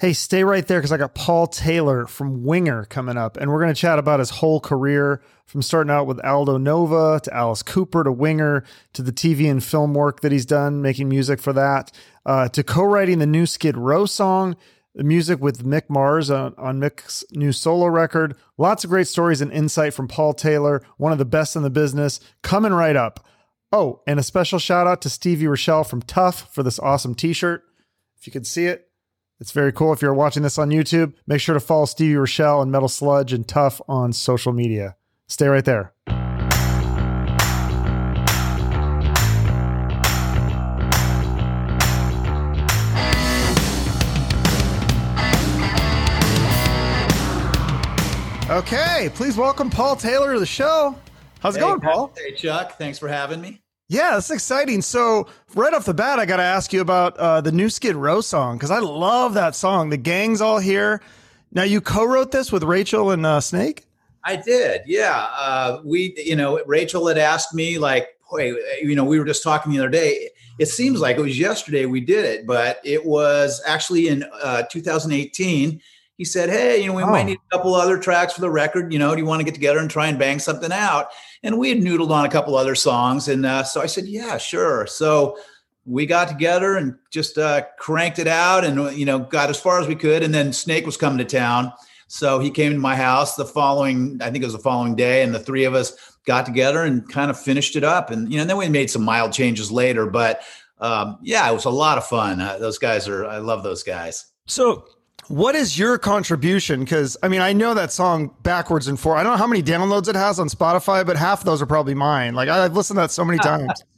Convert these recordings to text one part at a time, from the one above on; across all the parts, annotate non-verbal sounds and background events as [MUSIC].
Hey, stay right there because I got Paul Taylor from Winger coming up, and we're going to chat about his whole career from starting out with Aldo Nova to Alice Cooper to Winger to the TV and film work that he's done, making music for that, uh, to co writing the new Skid Row song, the music with Mick Mars on, on Mick's new solo record. Lots of great stories and insight from Paul Taylor, one of the best in the business, coming right up. Oh, and a special shout out to Stevie Rachelle from Tuff for this awesome t shirt. If you can see it, it's very cool. If you're watching this on YouTube, make sure to follow Stevie Rachelle and Metal Sludge and Tuff on social media. Stay right there. Okay, please welcome Paul Taylor to the show. How's it Hey, going, Paul? Hey, Chuck. Thanks for having me. Yeah, that's exciting. So, right off the bat, I got to ask you about uh, the new Skid Row song because I love that song. The gang's all here. Now, you co-wrote this with Rachel and uh, Snake. I did. Yeah. Uh, we, you know, Rachel had asked me, like, boy, you know, we were just talking the other day. It seems like it was yesterday we did it, but it was actually in uh, 2018. He said, Hey, you know, we Oh. might need a couple other tracks for the record. You know, do you want to get together and try and bang something out? And we had noodled on a couple other songs. And uh, so I said, Yeah, sure. So we got together and just uh, cranked it out and, you know, got as far as we could. And then Snake was coming to town. So he came to my house the following, I think it was the following day, and the three of us got together and kind of finished it up. And you know, then we made some mild changes later, but um, yeah, it was a lot of fun. Uh, those guys are, I love those guys. So, what is your contribution? Because I mean, I know that song backwards and forward. I don't know how many downloads it has on Spotify, but half of those are probably mine. Like I've listened to that so many times. [LAUGHS]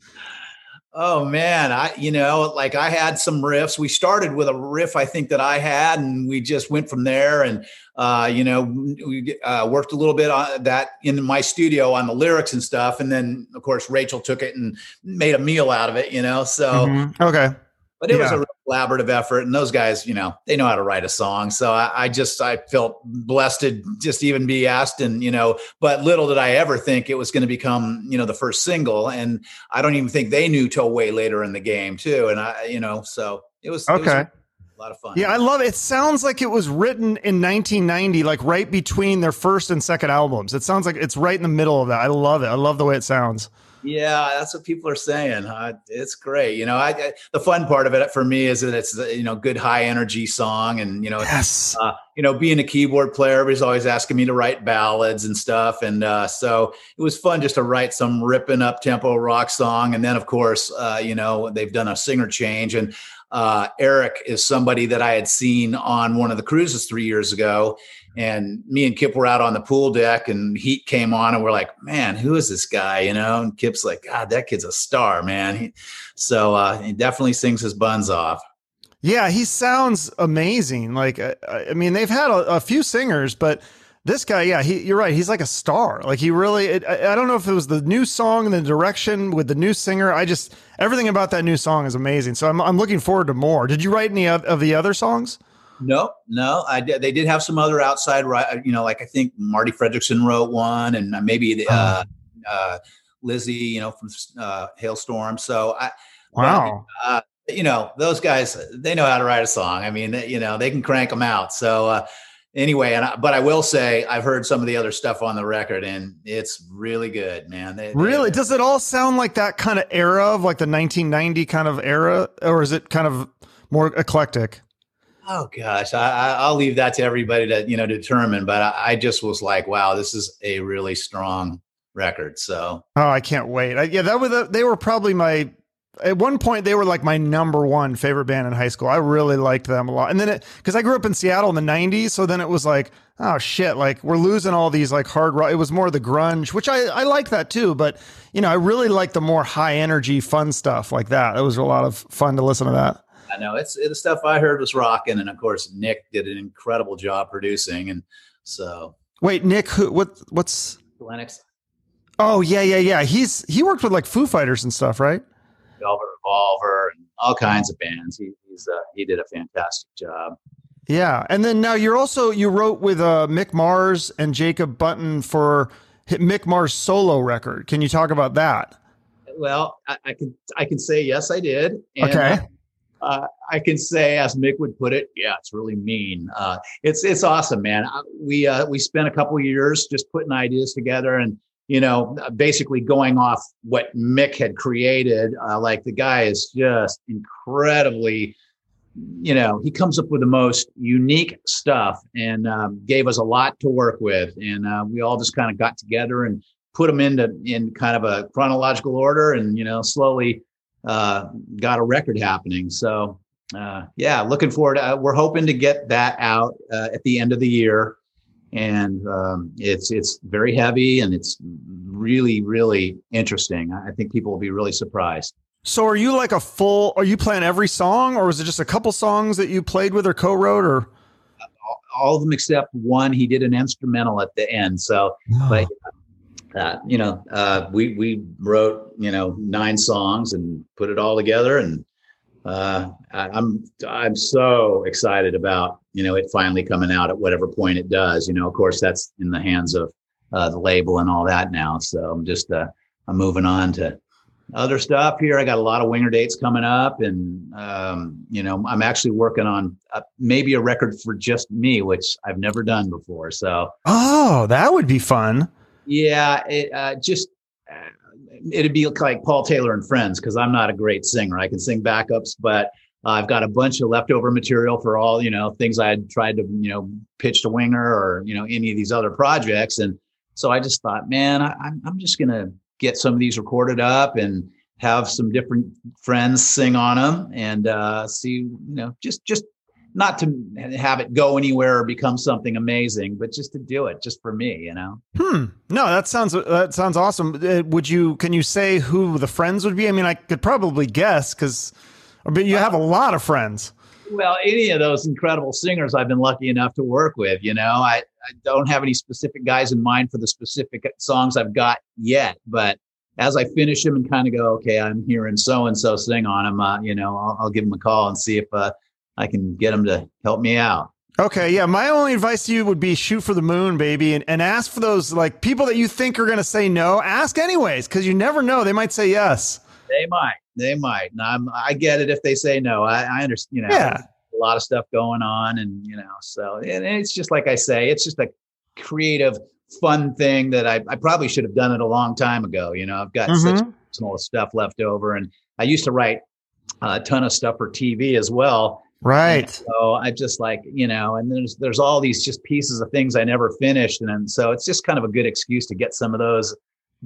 Oh man, I you know, like I had some riffs. We started with a riff I think that I had, and we just went from there. And uh, you know, we uh, worked a little bit on that in my studio on the lyrics and stuff. And then of course Rachel took it and made a meal out of it. You know, so. Mhm. Okay. but it was a collaborative effort and those guys you know they know how to write a song so I, I just i felt blessed to just even be asked and you know but little did i ever think it was going to become you know the first single and i don't even think they knew till way later in the game too and i you know so it was, it was Okay. a lot of fun Yeah, I love it. It sounds like it was written in 1990, like right between their first and second albums. It sounds like it's right in the middle of that. I love it. I love the way it sounds. Yeah, that's what people are saying. Uh, it's great. You know, I, I the fun part of it for me is that it's you know good high energy song, and you know, Yes. uh, you know, being a keyboard player, everybody's always asking me to write ballads and stuff, and uh, so it was fun just to write some ripping up tempo rock song, and then of course, uh, you know, they've done a singer change, and uh, Eric is somebody that I had seen on one of the cruises three years ago. And me and Kip were out on the pool deck, and Heat came on, and we're like, "Man, who is this guy?" You know. And Kip's like, "God, that kid's a star, man." He, so uh, he definitely sings his buns off. Yeah, he sounds amazing. Like, I, I mean, they've had a, a few singers, but this guy, yeah, he, you're right. He's like a star. Like, he really, it, I, I don't know if it was the new song and the direction with the new singer. I just, everything about that new song is amazing. So I'm, I'm looking forward to more. Did you write any of, of the other songs? No, no, I did. They did have some other outside, ri- you know, like I think Marti Frederiksen wrote one, and maybe the, uh, uh, Lizzie, you know, from uh, Halestorm. So I, Wow. uh, you know, those guys, they know how to write a song. I mean, they, you know, they can crank them out. So uh, anyway, and I, but I will say, I've heard some of the other stuff on the record, and it's really good, man. They, they- Really? Does it all sound like that kind of era of like the 1990 kind of era, or is it kind of more eclectic? Oh gosh, I, I'll leave that to everybody to you know determine. But I, I just was like, wow, this is a really strong record. So Oh, I can't wait. I, yeah, that was the, they were probably my at one point they were like my number one favorite band in high school. I really liked them a lot. And then it because I grew up in Seattle in the '90s, so then it was like, oh shit, like we're losing all these like hard rock. It was more the grunge, which I I like that too. But you know, I really like the more high energy, fun stuff like that. It was a lot of fun to listen to that. I know it's the stuff I heard was rocking, and of course Nick did an incredible job producing, and so Wait, Nick, who, what what's? Lennox, Oh yeah, yeah, yeah. He's he worked with like Foo Fighters and stuff, right? Velvet Revolver, and all kinds of bands. He, he's uh, he did a fantastic job. Yeah, and then now you're also you wrote with uh, Mick Mars and Jacob Bunton for Mick Mars solo record. Can you talk about that? Well, I, I can I can say yes, I did. And, Okay. Uh, I can say, as Mick would put it, yeah, it's really mean. Uh, it's it's awesome, man. Uh, we uh, we spent a couple years just putting ideas together and you know basically going off what Mick had created. Uh, like the guy is just incredibly, you know, he comes up with the most unique stuff and um, gave us a lot to work with, and uh, we all just kind of got together and put them into in kind of a chronological order, and you know slowly uh, got a record happening. So uh, yeah, looking forward. To, uh, we're hoping to get that out uh, at the end of the year, and um, it's it's very heavy and it's really really interesting. I think people will be really surprised. So are you like a full? Are you playing every song, or was it just a couple songs that you played with or co-wrote, or? All, all of them except one. He did an instrumental at the end. So, oh. but uh, you know, uh, we we wrote you know nine songs and put it all together, and uh, I, I'm I'm so excited about you know it finally coming out at whatever point it does. You know, of course, that's in the hands of uh, the label and all that now. So I'm just uh, I'm moving on to other stuff here. I got a lot of winger dates coming up, and um, you know, I'm actually working on uh, maybe a record for just me, which I've never done before. So, oh, that would be fun. Yeah, it uh, just uh, it'd be like Paul Taylor and Friends because I'm not a great singer. I can sing backups, but uh, I've got a bunch of leftover material for all you know things I had tried to you know pitch to Winger or you know any of these other projects, and so I just thought, man, I, I'm just gonna get some of these recorded up and have some different friends sing on them and uh, see you know just just not to have it go anywhere or become something amazing, but just to do it just for me, you know. Hmm. No, that sounds that sounds awesome. Uh, would you can you say who the friends would be? I mean, I could probably guess cuz but you have a lot of friends. Well, any of those incredible singers I've been lucky enough to work with, you know. I, I don't have any specific guys in mind for the specific songs I've got yet, but as I finish them and kind of go, okay, I'm hearing so and so sing on them, uh, you know, I'll, I'll, give them a call and see if uh, I can get them to help me out. Okay, yeah. My only advice to you would be shoot for the moon, baby, and, and ask for those like people that you think are going to say no. Ask anyways, because you never know; they might say yes. They might. They might. And I'm, I get it if they say no. I, I understand. You know, yeah. a lot of stuff going on, and you know, so and it's just like I say, it's just a creative, fun thing that I, I probably should have done it a long time ago. You know, I've got mm-hmm. such personal stuff left over, and I used to write a ton of stuff for TV as well Right. And so I just like, you know, and there's there's all these just pieces of things I never finished. And, and so it's just kind of a good excuse to get some of those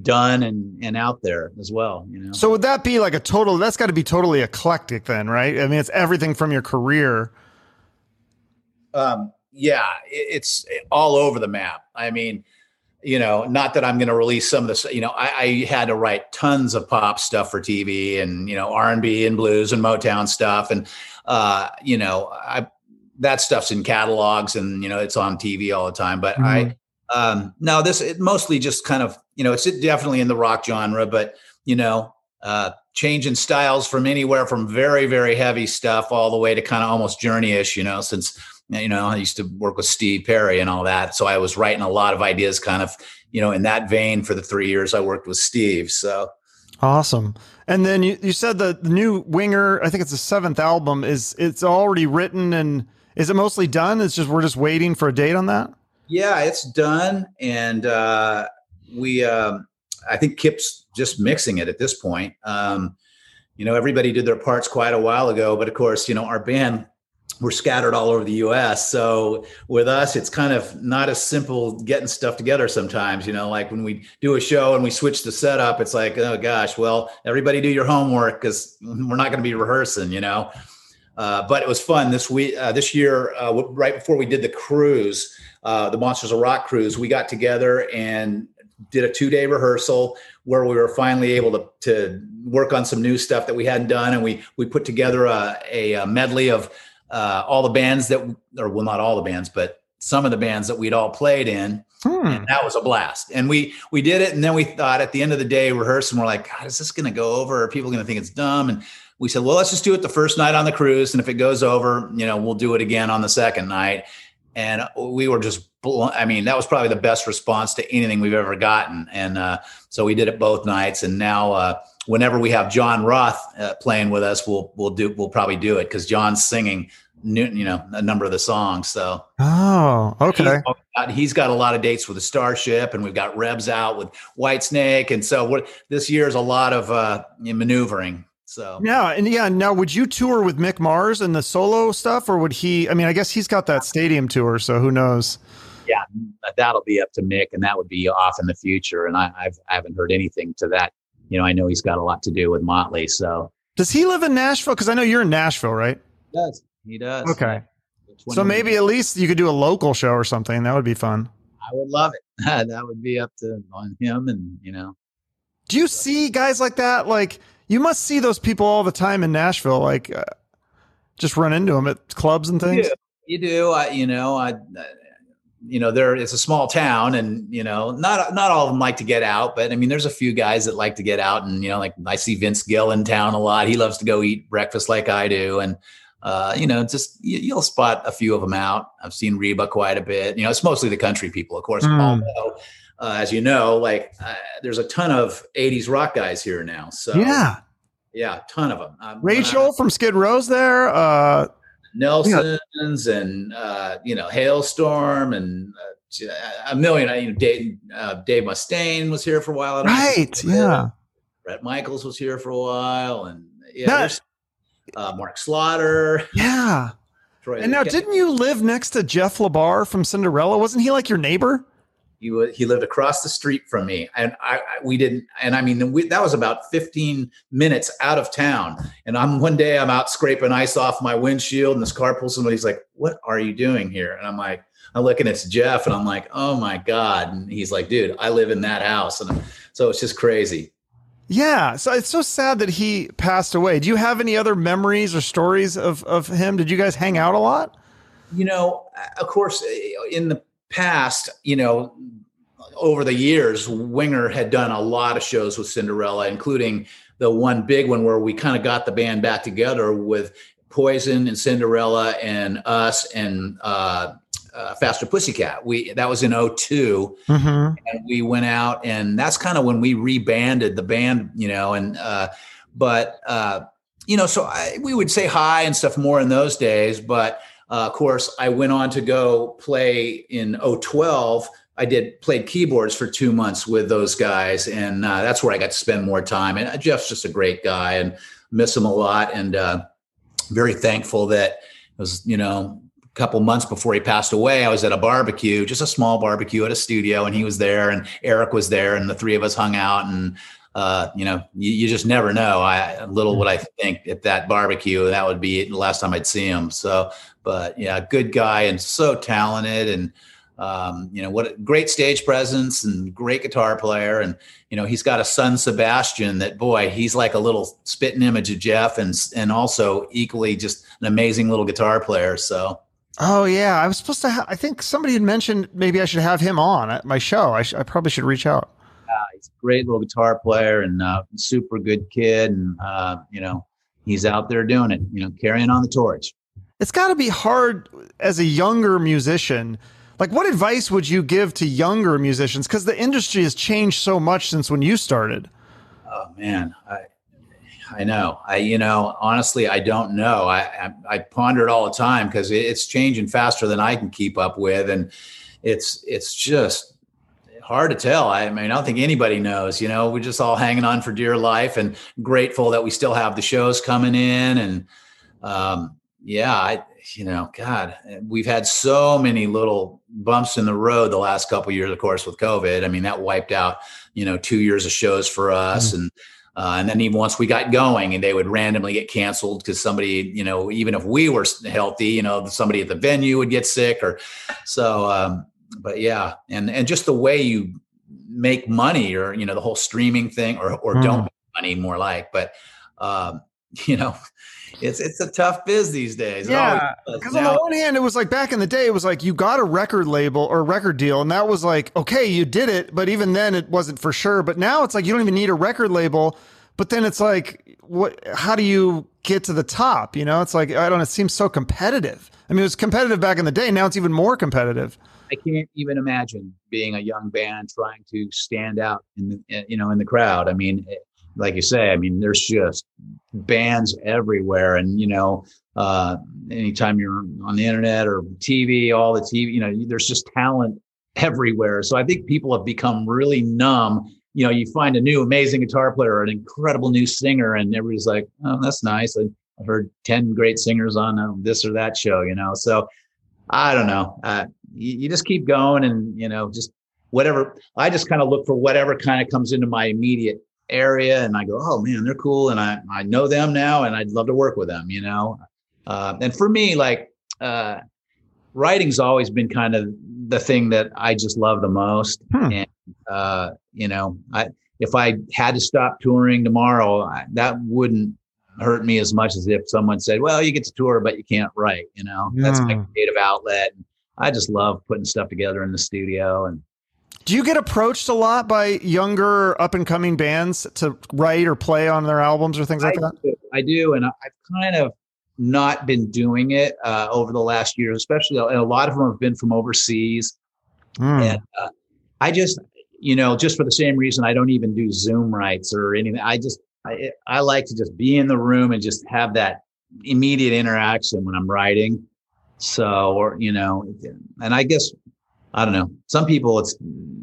done and and out there as well, you know. So would that be like a total that's got to be totally eclectic then, right? I mean, it's everything from your career. Um yeah, it's all over the map. I mean, you know, not that I'm going to release some of this. You know, I, I, had to write tons of pop stuff for TV, and you know, R and B and blues and Motown stuff, and uh, you know, I that stuff's in catalogs, and you know, it's on TV all the time. But mm-hmm. I, um, no, this it mostly just kind of, you know, it's definitely in the rock genre, but you know, uh, changing styles from anywhere from very very heavy stuff all the way to kind of almost journey-ish. You know, since you know, I used to work with Steve Perry and all that. So I was writing a lot of ideas kind of, you know, in that vein for the three years I worked with Steve. So awesome. And then you, you said the, the new Winger, I think it's the seventh album, is it's already written and is it mostly done? It's just we're just waiting for a date on that? Yeah, it's done. And uh we um I think Kip's just mixing it at this point. Um, you know, everybody did their parts quite a while ago, but of course, you know, our band we're scattered all over the US. So with us, it's kind of not as simple getting stuff together sometimes. You know, like when we do a show and we switch the setup, it's like, oh gosh, well, everybody do your homework because we're not going to be rehearsing, you know. Uh, but it was fun this week, uh, this year, uh, right before we did the cruise, uh, the Monsters of Rock cruise, we got together and did a two day rehearsal where we were finally able to, to work on some new stuff that we hadn't done. And we, we put together a, a medley of uh, all the bands that, or well, not all the bands, but some of the bands that we'd all played in. Hmm. And that was a blast. And we we did it, and then we thought at the end of the day, rehearse, and we're like, God, is this going to go over? Are people going to think it's dumb? And we said, well, let's just do it the first night on the cruise, and if it goes over, you know, we'll do it again on the second night. and we were just i mean that was probably the best response to anything we've ever gotten and uh, so we did it both nights and now uh, whenever we have john roth uh, playing with us we'll we'll do we'll probably do it because john's singing new, you know a number of the songs so oh okay he's, he's got a lot of dates with the starship and we've got rebs out with whitesnake and so what this year is a lot of uh, maneuvering so yeah, and yeah. Now, would you tour with Mick Mars and the solo stuff, or would he? I mean, I guess he's got that stadium tour, so who knows? Yeah, that'll be up to Mick, and that would be off in the future. And I, I've I haven't heard anything to that. You know, I know he's got a lot to do with Motley. So does he live in Nashville? Because I know you're in Nashville, right? He does he does? Okay. So maybe at least you could do a local show or something. That would be fun. I would love it. [LAUGHS] that would be up to on him, and you know. Do you see guys like that? Like you must see those people all the time in Nashville, like uh, just run into them at clubs and things. You do, you, do. I, you know, I, you know, there it's a small town, and you know, not not all of them like to get out, but I mean, there's a few guys that like to get out, and you know, like I see Vince Gill in town a lot. He loves to go eat breakfast like I do, and uh, you know, just you, will spot a few of them out. I've seen Reba quite a bit. You know, it's mostly the country people, of course. Mm. Although uh, as you know, like uh, there's a ton of 80s rock guys here now. So yeah, yeah, a ton of them. Um, Rachel from Skid Row's there. Uh, Nelson's yeah. and uh, you know Halestorm and uh, a million. You know, Dave, uh, Dave Mustaine was here for a while. Right. Yeah. Bret Michaels was here for a while, and yeah, that, Uh, Mark Slaughter. Yeah. [LAUGHS] Troy and now, didn't you live next to Jeff LaBar from Cinderella? Wasn't he like your neighbor? He, he lived across the street from me, and I, I we didn't. And I mean, we, that was about 15 minutes out of town. And I'm one day I'm out scraping ice off my windshield, and this car pulls somebody's like, "What are you doing here?" And I'm like, I'm looking at Jeff, and I'm like, "Oh my god!" And he's like, "Dude, I live in that house," and so it's just crazy. Yeah, so it's so sad that he passed away. Do you have any other memories or stories of of him? Did you guys hang out a lot? You know, of course, in the past, you know, over the years, Winger had done a lot of shows with Cinderella, including the one big one where we kind of got the band back together with Poison and Cinderella and us and uh, uh, Faster Pussycat. We that was in 2 mm-hmm. and we went out, and that's kind of when we rebanded the band, you know. And uh, but uh, you know, so I, we would say hi and stuff more in those days, but uh, of course, I went on to go play in 012. I did played keyboards for two months with those guys, and uh, that's where I got to spend more time. And Jeff's just a great guy, and miss him a lot. And uh, very thankful that it was you know couple months before he passed away. I was at a barbecue, just a small barbecue at a studio, and he was there, and Eric was there, and the three of us hung out and uh, you know, you, you, just never know. I little would I think at that barbecue that would be the last time I'd see him. So, but yeah, good guy and so talented and um, you know what a great stage presence and great guitar player and you know he's got a son Sebastian that boy he's like a little spitting image of Jeff and and also equally just an amazing little guitar player. So. Oh yeah, I was supposed to. Ha- I think somebody had mentioned maybe I should have him on at my show. I, sh- I probably should reach out. Uh, he's a great little guitar player and uh, super good kid, and uh, you know he's out there doing it. You know, carrying on the torch. It's got to be hard as a younger musician. Like, what advice would you give to younger musicians? Because the industry has changed so much since when you started. Oh man, I I know. I you know honestly, I don't know. I I, I ponder it all the time because it's changing faster than I can keep up with, and it's it's just hard to tell. I mean, I don't think anybody knows. You know, we're just all hanging on for dear life, and grateful that we still have the shows coming in. And um, yeah, I you know, God, we've had so many little bumps in the road the last couple years, of course, with COVID. I mean, that wiped out you know two years of shows for us, mm-hmm. and uh, and then even once we got going, and they would randomly get canceled because somebody, you know, even if we were healthy, you know, somebody at the venue would get sick, or so. Um, but yeah, and and just the way you make money, or you know, the whole streaming thing, or or mm. don't make money, more like. But um, [LAUGHS] you know, it's it's a tough biz these days. Yeah, because on the one hand, it was like back in the day, it was like you got a record label or record deal, and that was like okay, you did it, but even then, it wasn't for sure. But now it's like you don't even need a record label. But then it's like, what? How do you get to the top? You know, it's like I don't. know, It seems so competitive. I mean, it was competitive back in the day. Now it's even more competitive. I can't even imagine being a young band trying to stand out in the you know in the crowd. I mean, eh, like you say, I mean, there's just bands everywhere, and you know, uh, anytime you're on the internet or TV, all the TV, you know, there's just talent everywhere. So I think people have become really numb. You know, you find a new amazing guitar player, or an incredible new singer, and everybody's like, "Oh, that's nice." I've heard ten great singers on uh, this or that show. You know, so I don't know. Uh, you, you just keep going, and you know, just whatever. I just kind of look for whatever kind of comes into my immediate area, and I go, "Oh man, they're cool," and I I know them now, and I'd love to work with them. You know, uh, and for me, like uh, writing's always been kind of the thing that I just love the most. Hmm. And uh, you know, I if I had to stop touring tomorrow, I, that wouldn't hurt me as much as if someone said, "Well, you get to tour, but you can't write." You know, yeah. that's my creative outlet. I just love putting stuff together in the studio and. Do you get approached a lot by younger up and coming bands to write or play on their albums or things like I that? Do. I do, and I've kind of not been doing it uh, over the last year, especially, and a lot of them have been from overseas. Mm. And uh, I just, you know, just for the same reason, I don't even do Zoom rights or anything. I just, I, I like to just be in the room and just have that immediate interaction when I'm writing. So, or, you know, and I guess, I don't know, some people it's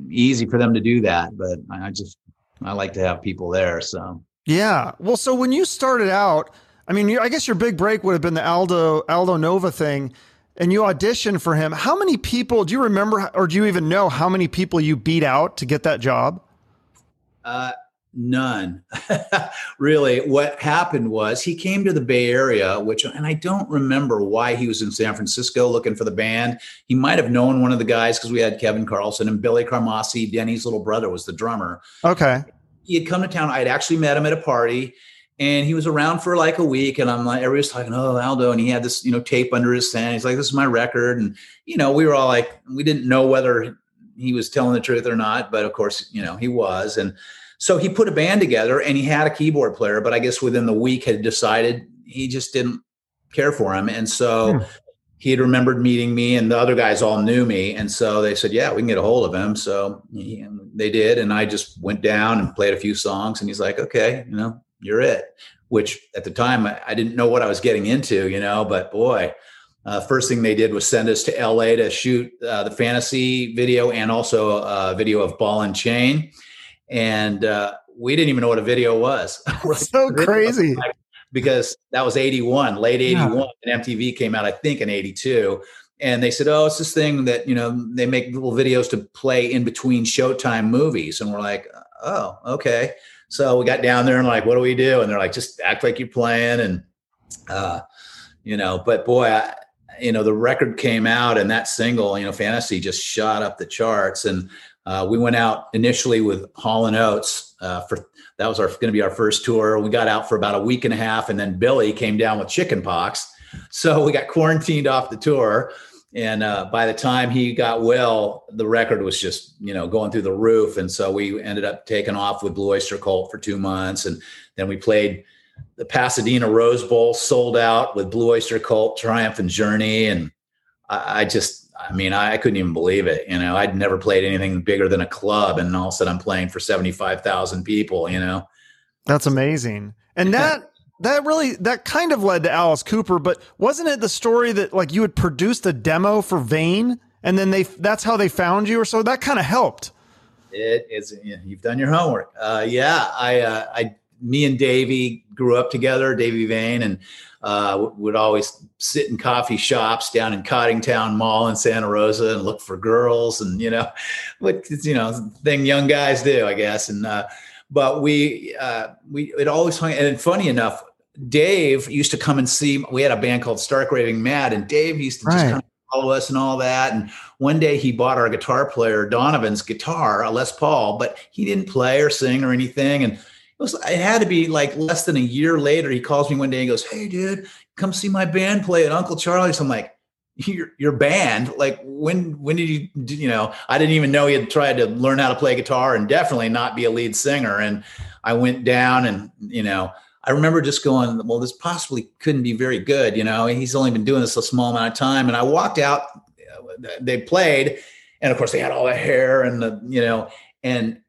easy for them to do that, but I just, I like to have people there. So, yeah. Well, so when you started out, I mean, I guess your big break would have been the Aldo Aldo Nova thing, and you auditioned for him. How many people do you remember, or do you even know how many people you beat out to get that job? Uh, none, [LAUGHS] really. What happened was he came to the Bay Area, which, and I don't remember why he was in San Francisco looking for the band. He might have known one of the guys because we had Kevin Carlson and Billy Carmassi, Denny's little brother, was the drummer. Okay. He had come to town. I'd actually met him at a party and he was around for like a week and i'm like everybody's talking oh aldo and he had this you know tape under his stand he's like this is my record and you know we were all like we didn't know whether he was telling the truth or not but of course you know he was and so he put a band together and he had a keyboard player but i guess within the week had decided he just didn't care for him and so hmm. he had remembered meeting me and the other guys all knew me and so they said yeah we can get a hold of him so he, they did and i just went down and played a few songs and he's like okay you know you're it. Which at the time I, I didn't know what I was getting into, you know. But boy, uh, first thing they did was send us to LA to shoot uh, the fantasy video and also a video of Ball and Chain, and uh, we didn't even know what a video was. [LAUGHS] [LAUGHS] so crazy because that was 81 late 81 yeah. and mtv came out i think in 82 and they said oh it's this thing that you know they make little videos to play in between showtime movies and we're like oh okay so we got down there and like, what do we do? And they're like, just act like you're playing. And, uh, you know, but boy, I, you know, the record came out and that single, you know, fantasy just shot up the charts. And uh, we went out initially with Hall and Oates uh, for that was our going to be our first tour. We got out for about a week and a half, and then Billy came down with chicken pox, so we got quarantined off the tour. And uh, by the time he got well, the record was just, you know, going through the roof. And so we ended up taking off with Blue Oyster Cult for two months. And then we played the Pasadena Rose Bowl sold out with Blue Oyster Cult, Triumph and Journey. And I, I just, I mean, I, I, couldn't even believe it. You know, I'd never played anything bigger than a club. And all of a sudden I'm playing for 75,000 people, you know. That's amazing. And that that really that kind of led to Alice Cooper, but wasn't it the story that like you had produced a demo for Vain, and then they that's how they found you or so that kind of helped. It is you've done your homework. Uh, yeah, I uh, I me and Davey grew up together, Davey Vain, and uh, would always sit in coffee shops down in Coddingtown Mall in Santa Rosa and look for girls, and you know, [LAUGHS] what you know, thing young guys do, I guess. And uh, but we uh, we it always hung. And funny enough, Dave used to come and see. We had a band called Stark Raving Mad, and Dave used to right. just come follow us and all that. And one day he bought our guitar player Donovan's guitar, a Les Paul, but he didn't play or sing or anything. And it was it had to be like less than a year later. He calls me one day and goes, "Hey, dude, come see my band play at Uncle Charlie's." I'm like, your, your band like when when did you you know i didn't even know he had tried to learn how to play guitar and definitely not be a lead singer and i went down and you know I remember just going, well, this possibly couldn't be very good. You know, he's only been doing this a small amount of time. And I walked out, uh, they played, and of course they had all the hair and the, you know, and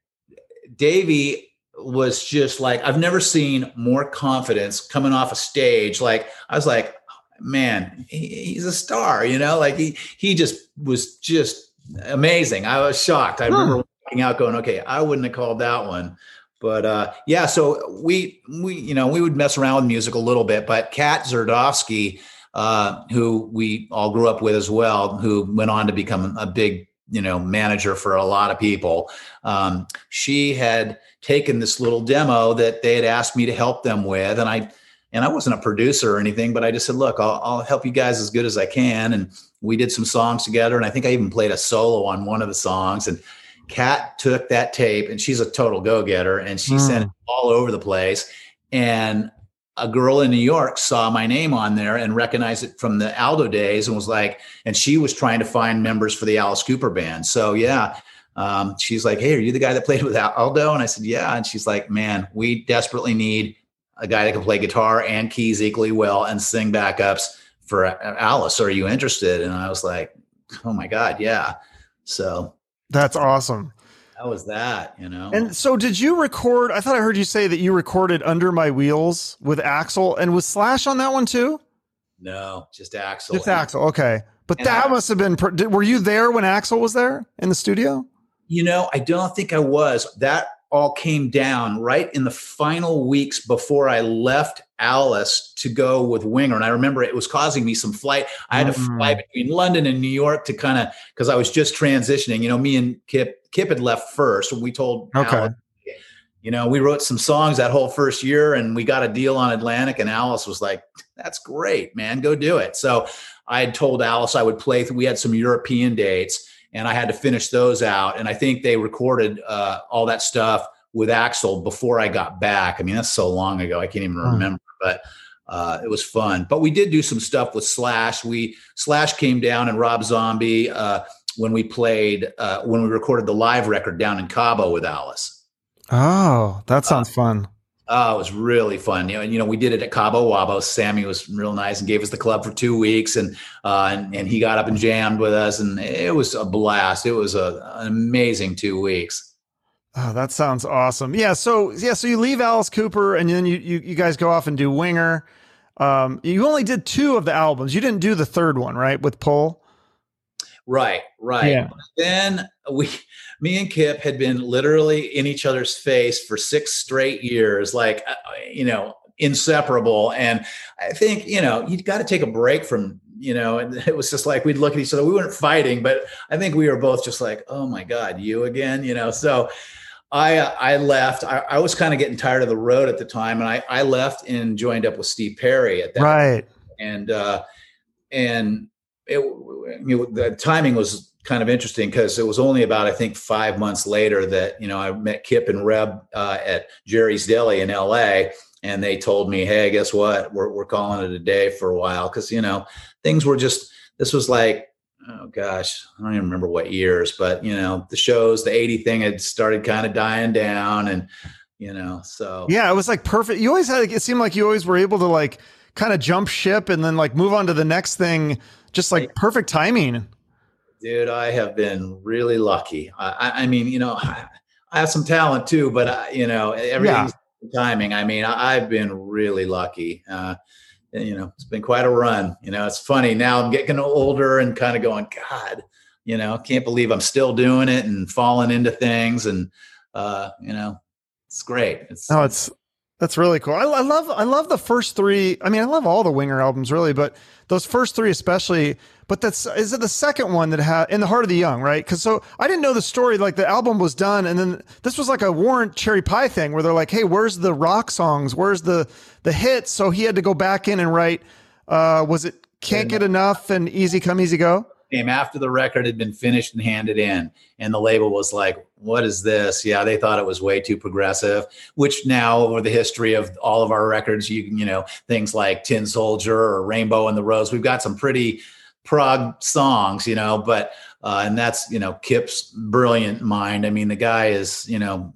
Davey was just like, I've never seen more confidence coming off a stage. Like, I was like, man, he, he's a star, you know, like he, he just was just amazing. I was shocked. I huh. remember walking out going, okay, I wouldn't have called that one. But uh, yeah, so we we you know we would mess around with music a little bit, but Kat Zerdowski, uh, who we all grew up with as well, who went on to become a big you know manager for a lot of people. Um, she had taken this little demo that they had asked me to help them with, and I and I wasn't a producer or anything, but I just said, look, I'll, I'll help you guys as good as I can, and we did some songs together, and I think I even played a solo on one of the songs, and Kat took that tape and she's a total go getter and she mm. sent it all over the place. And a girl in New York saw my name on there and recognized it from the Aldo days and was like, and she was trying to find members for the Alice Cooper band. So, yeah, um, she's like, Hey, are you the guy that played with Aldo? And I said, Yeah. And she's like, Man, we desperately need a guy that can play guitar and keys equally well and sing backups for Alice. Are you interested? And I was like, Oh my God, yeah. So that's awesome. How was that? You know. And so, did you record? I thought I heard you say that you recorded "Under My Wheels" with Axl, and was Slash on that one too? No, just Axl. Just Axl. Okay, but and that I, must have been. Were you there when Axl was there in the studio? You know, I don't think I was. That all came down right in the final weeks before I left Alice to go with Winger. And I remember it was causing me some flight. I had to fly mm. between London and New York to kind of because I was just transitioning. You know, me and Kip Kip had left first. We told okay. Alice, you know, we wrote some songs that whole first year and we got a deal on Atlantic. And Alice was like, That's great, man. Go do it. So I had told Alice I would play. We had some European dates and I had to finish those out. And I think they recorded uh, all that stuff with Axl before I got back. I mean, that's so long ago, I can't even hmm. remember, but uh, it was fun. But we did do some stuff with Slash. We Slash came down and Rob Zombie uh, when we played uh, when we recorded the live record down in Cabo with Alice. Oh, that sounds uh, fun. Oh, it was really fun. You know, you know, we did it at Cabo Wabo. Sammy was real nice and gave us the club for two weeks, and uh, and, and he got up and jammed with us, and it was a blast. It was a, an amazing two weeks. Oh, that sounds awesome. Yeah. So yeah, so you leave Alice Cooper, and then you you, you guys go off and do Winger. Um, you only did two of the albums. You didn't do the third one, right? With Pull. Right, right. Yeah. Then we, me and Kip had been literally in each other's face for six straight years, like uh, you know, inseparable. And I think you know you got to take a break from you know, and [LAUGHS] it was just like we'd look at each other. We weren't fighting, but I think we were both just like, oh my god, you again, you know. So I I left. I, I was kind of getting tired of the road at the time, and I I left and joined up with Steve Perry at that. Right. And uh, and it know, the timing was kind of interesting because it was only about I think five months later that you know I met Kip and Reb uh, at Jerry's Deli in L.A. and they told me, hey, guess what? We're we're calling it a day for a while because you know things were just. This was like oh gosh, I don't even remember what years, but you know, the shows, the 80 thing had started kind of dying down and you know, so yeah, it was like perfect. You always had it seemed like you always were able to like kind of jump ship and then like move on to the next thing, just like perfect timing. Dude, I have been really lucky. I, I mean, you know, I, I, have some talent too, but I, you know, everything's yeah. timing. I mean, I, have been really lucky. Uh, you know, it's been quite a run. You know, it's funny now I'm getting older and kind of going, God, you know, can't believe I'm still doing it and falling into things. And, uh, you know, it's great. It's, oh, it's, that's really cool. I, I, love, I love the first three. I mean, I love all the Winger albums really, but those first three, especially, but that's, is it the second one that had in the heart of the young, right? Cause so I didn't know the story. Like the album was done and then this was like a Warrant cherry pie thing where they're like, Hey, where's the rock songs? Where's the, the hits. So he had to go back in and write. Uh, was it "Can't Get Enough" and "Easy Come Easy Go"? Came after the record had been finished and handed in, and the label was like, "What is this?" Yeah, they thought it was way too progressive. Which now, over the history of all of our records, you you know things like "Tin Soldier" or "Rainbow in the Rose," we've got some pretty prog songs, you know, but uh, and that's you know Kip's brilliant mind. I mean, the guy is you know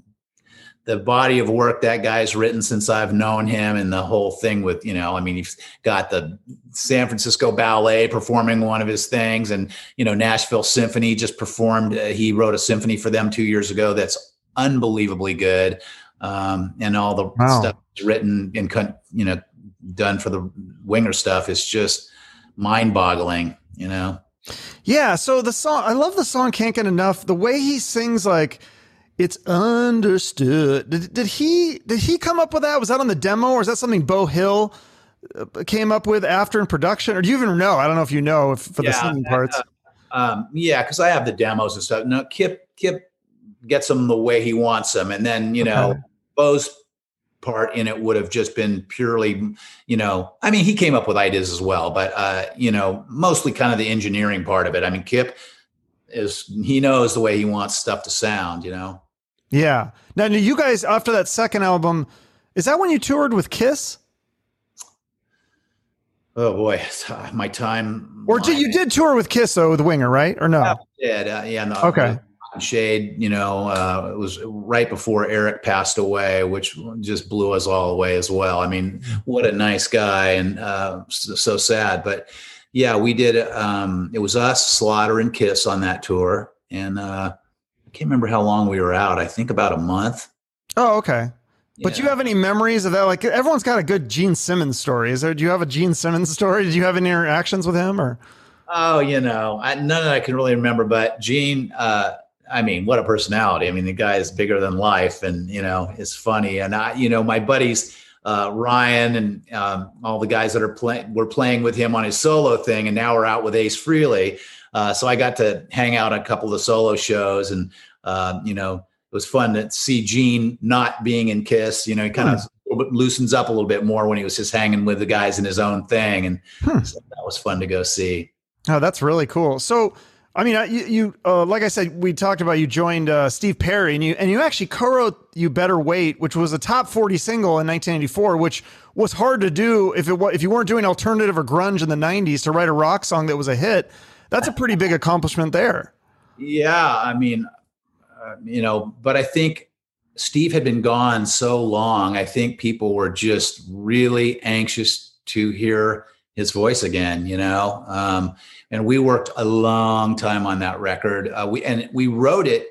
the body of work that guy's written since I've known him and the whole thing with, you know, I mean, he's got the San Francisco Ballet performing one of his things and, you know, Nashville Symphony just performed. Uh, he wrote a symphony for them two years ago that's unbelievably good. Um, and all the wow. stuff written and, you know, done for the winger stuff is just mind boggling, you know? Yeah. So the song, I love the song Can't Get Enough. The way he sings, like, it's understood. Did, did he did he come up with that? Was that on the demo, or is that something Beau Hill came up with after in production, or do you even know? I don't know if you know if for yeah, the singing parts. Uh, um, yeah, because I have the demos and stuff. No, Kip Kip gets them the way he wants them, and then you know okay. Beau's part in it would have just been purely, you know, I mean, he came up with ideas as well, but uh, you know, mostly kind of the engineering part of it. I mean, Kip is he knows the way he wants stuff to sound, you know. Yeah. Now, you guys after that second album, is that when you toured with Kiss? Oh boy, my time. Or did you did tour with Kiss though with Winger, right? Or no? Yeah, uh, yeah, no. Okay. Shade, you know, uh, it was right before Eric passed away, which just blew us all away as well. I mean, what a nice guy, and uh, so, so sad. But yeah, we did. Um, it was us, Slaughter, and Kiss on that tour, and uh, I can't remember how long we were out. I think about a month. Oh, okay. But do you have any memories of that? Like everyone's got a good Gene Simmons story. Is there? Do you have a Gene Simmons story? Did you have any interactions with him or? Oh, you know, I, none that I can really remember. But Gene, uh, I mean, what a personality! I mean, the guy is bigger than life, and you know, it's funny. And I, you know, my buddies. Uh, Ryan and um, all the guys that are playing were playing with him on his solo thing, and now we're out with Ace Frehley. Uh, so I got to hang out a couple of the solo shows, and uh, you know, it was fun to see Gene not being in Kiss. You know, he kind of hmm. loosens up a little bit more when he was just hanging with the guys in his own thing, and hmm. so that was fun to go see. Oh, that's really cool. So. I mean, you, you uh, like I said, we talked about you joined uh, Steve Perry, and you and you actually co-wrote "You Better Wait," which was a top forty single in 1984, which was hard to do if it if you weren't doing alternative or grunge in the 90s to write a rock song that was a hit that's a pretty big accomplishment there. Yeah, I mean, you know, but I think Steve had been gone so long. I think people were just really anxious to hear his voice again. You know, um, and we worked a long time on that record. Uh, we and we wrote it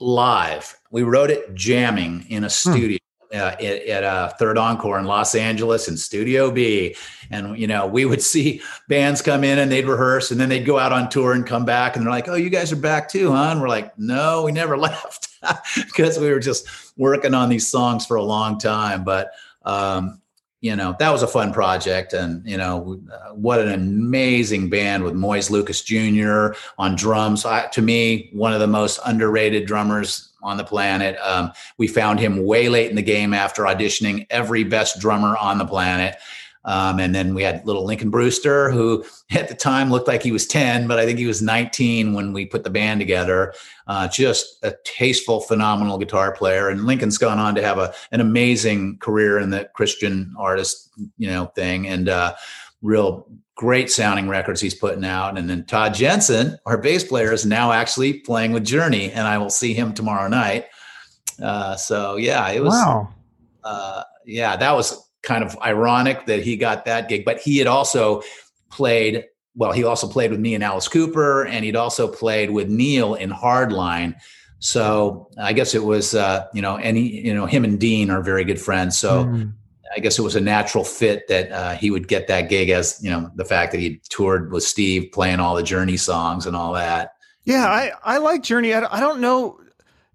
live. We wrote it jamming in a hmm. studio uh, at, at uh, Third Encore in Los Angeles in Studio B. And, you know, we would [LAUGHS] see bands come in and they'd rehearse and then they'd go out on tour and come back and they're like, oh, you guys are back too, huh? And we're like, no, we never [LAUGHS] left [LAUGHS] because we were just working on these songs for a long time. But, um, you know, that was a fun project. And, you know, uh, what an amazing band with Moyes Lucas Jr. on drums. I, to me, one of the most underrated drummers on the planet. Um, we found him way late in the game after auditioning every best drummer on the planet. Um, and then we had little Lincoln Brewster, who [LAUGHS] at the time looked like he was 10, but I think he was 19 when we put the band together. Uh, just a tasteful, phenomenal guitar player. And Lincoln's gone on to have a, an amazing career in the Christian artist, you know, thing. And uh, real great sounding records he's putting out. And then Todd Jensen, our bass player, is now actually playing with Journey, and I will see him tomorrow night. Uh, so yeah, it was. Wow. Uh, yeah, that was kind of ironic that he got that gig, but he had also played. Well, he also played with me and Alice Cooper, and he'd also played with Neal in Hardline. So I guess it was, uh, you know, and he, you know, him and Deen are very good friends. So mm. I guess it was a natural fit that uh, he would get that gig as, you know, the fact that he toured with Steve playing all the Journey songs and all that. Yeah, I, I like Journey. I, I don't know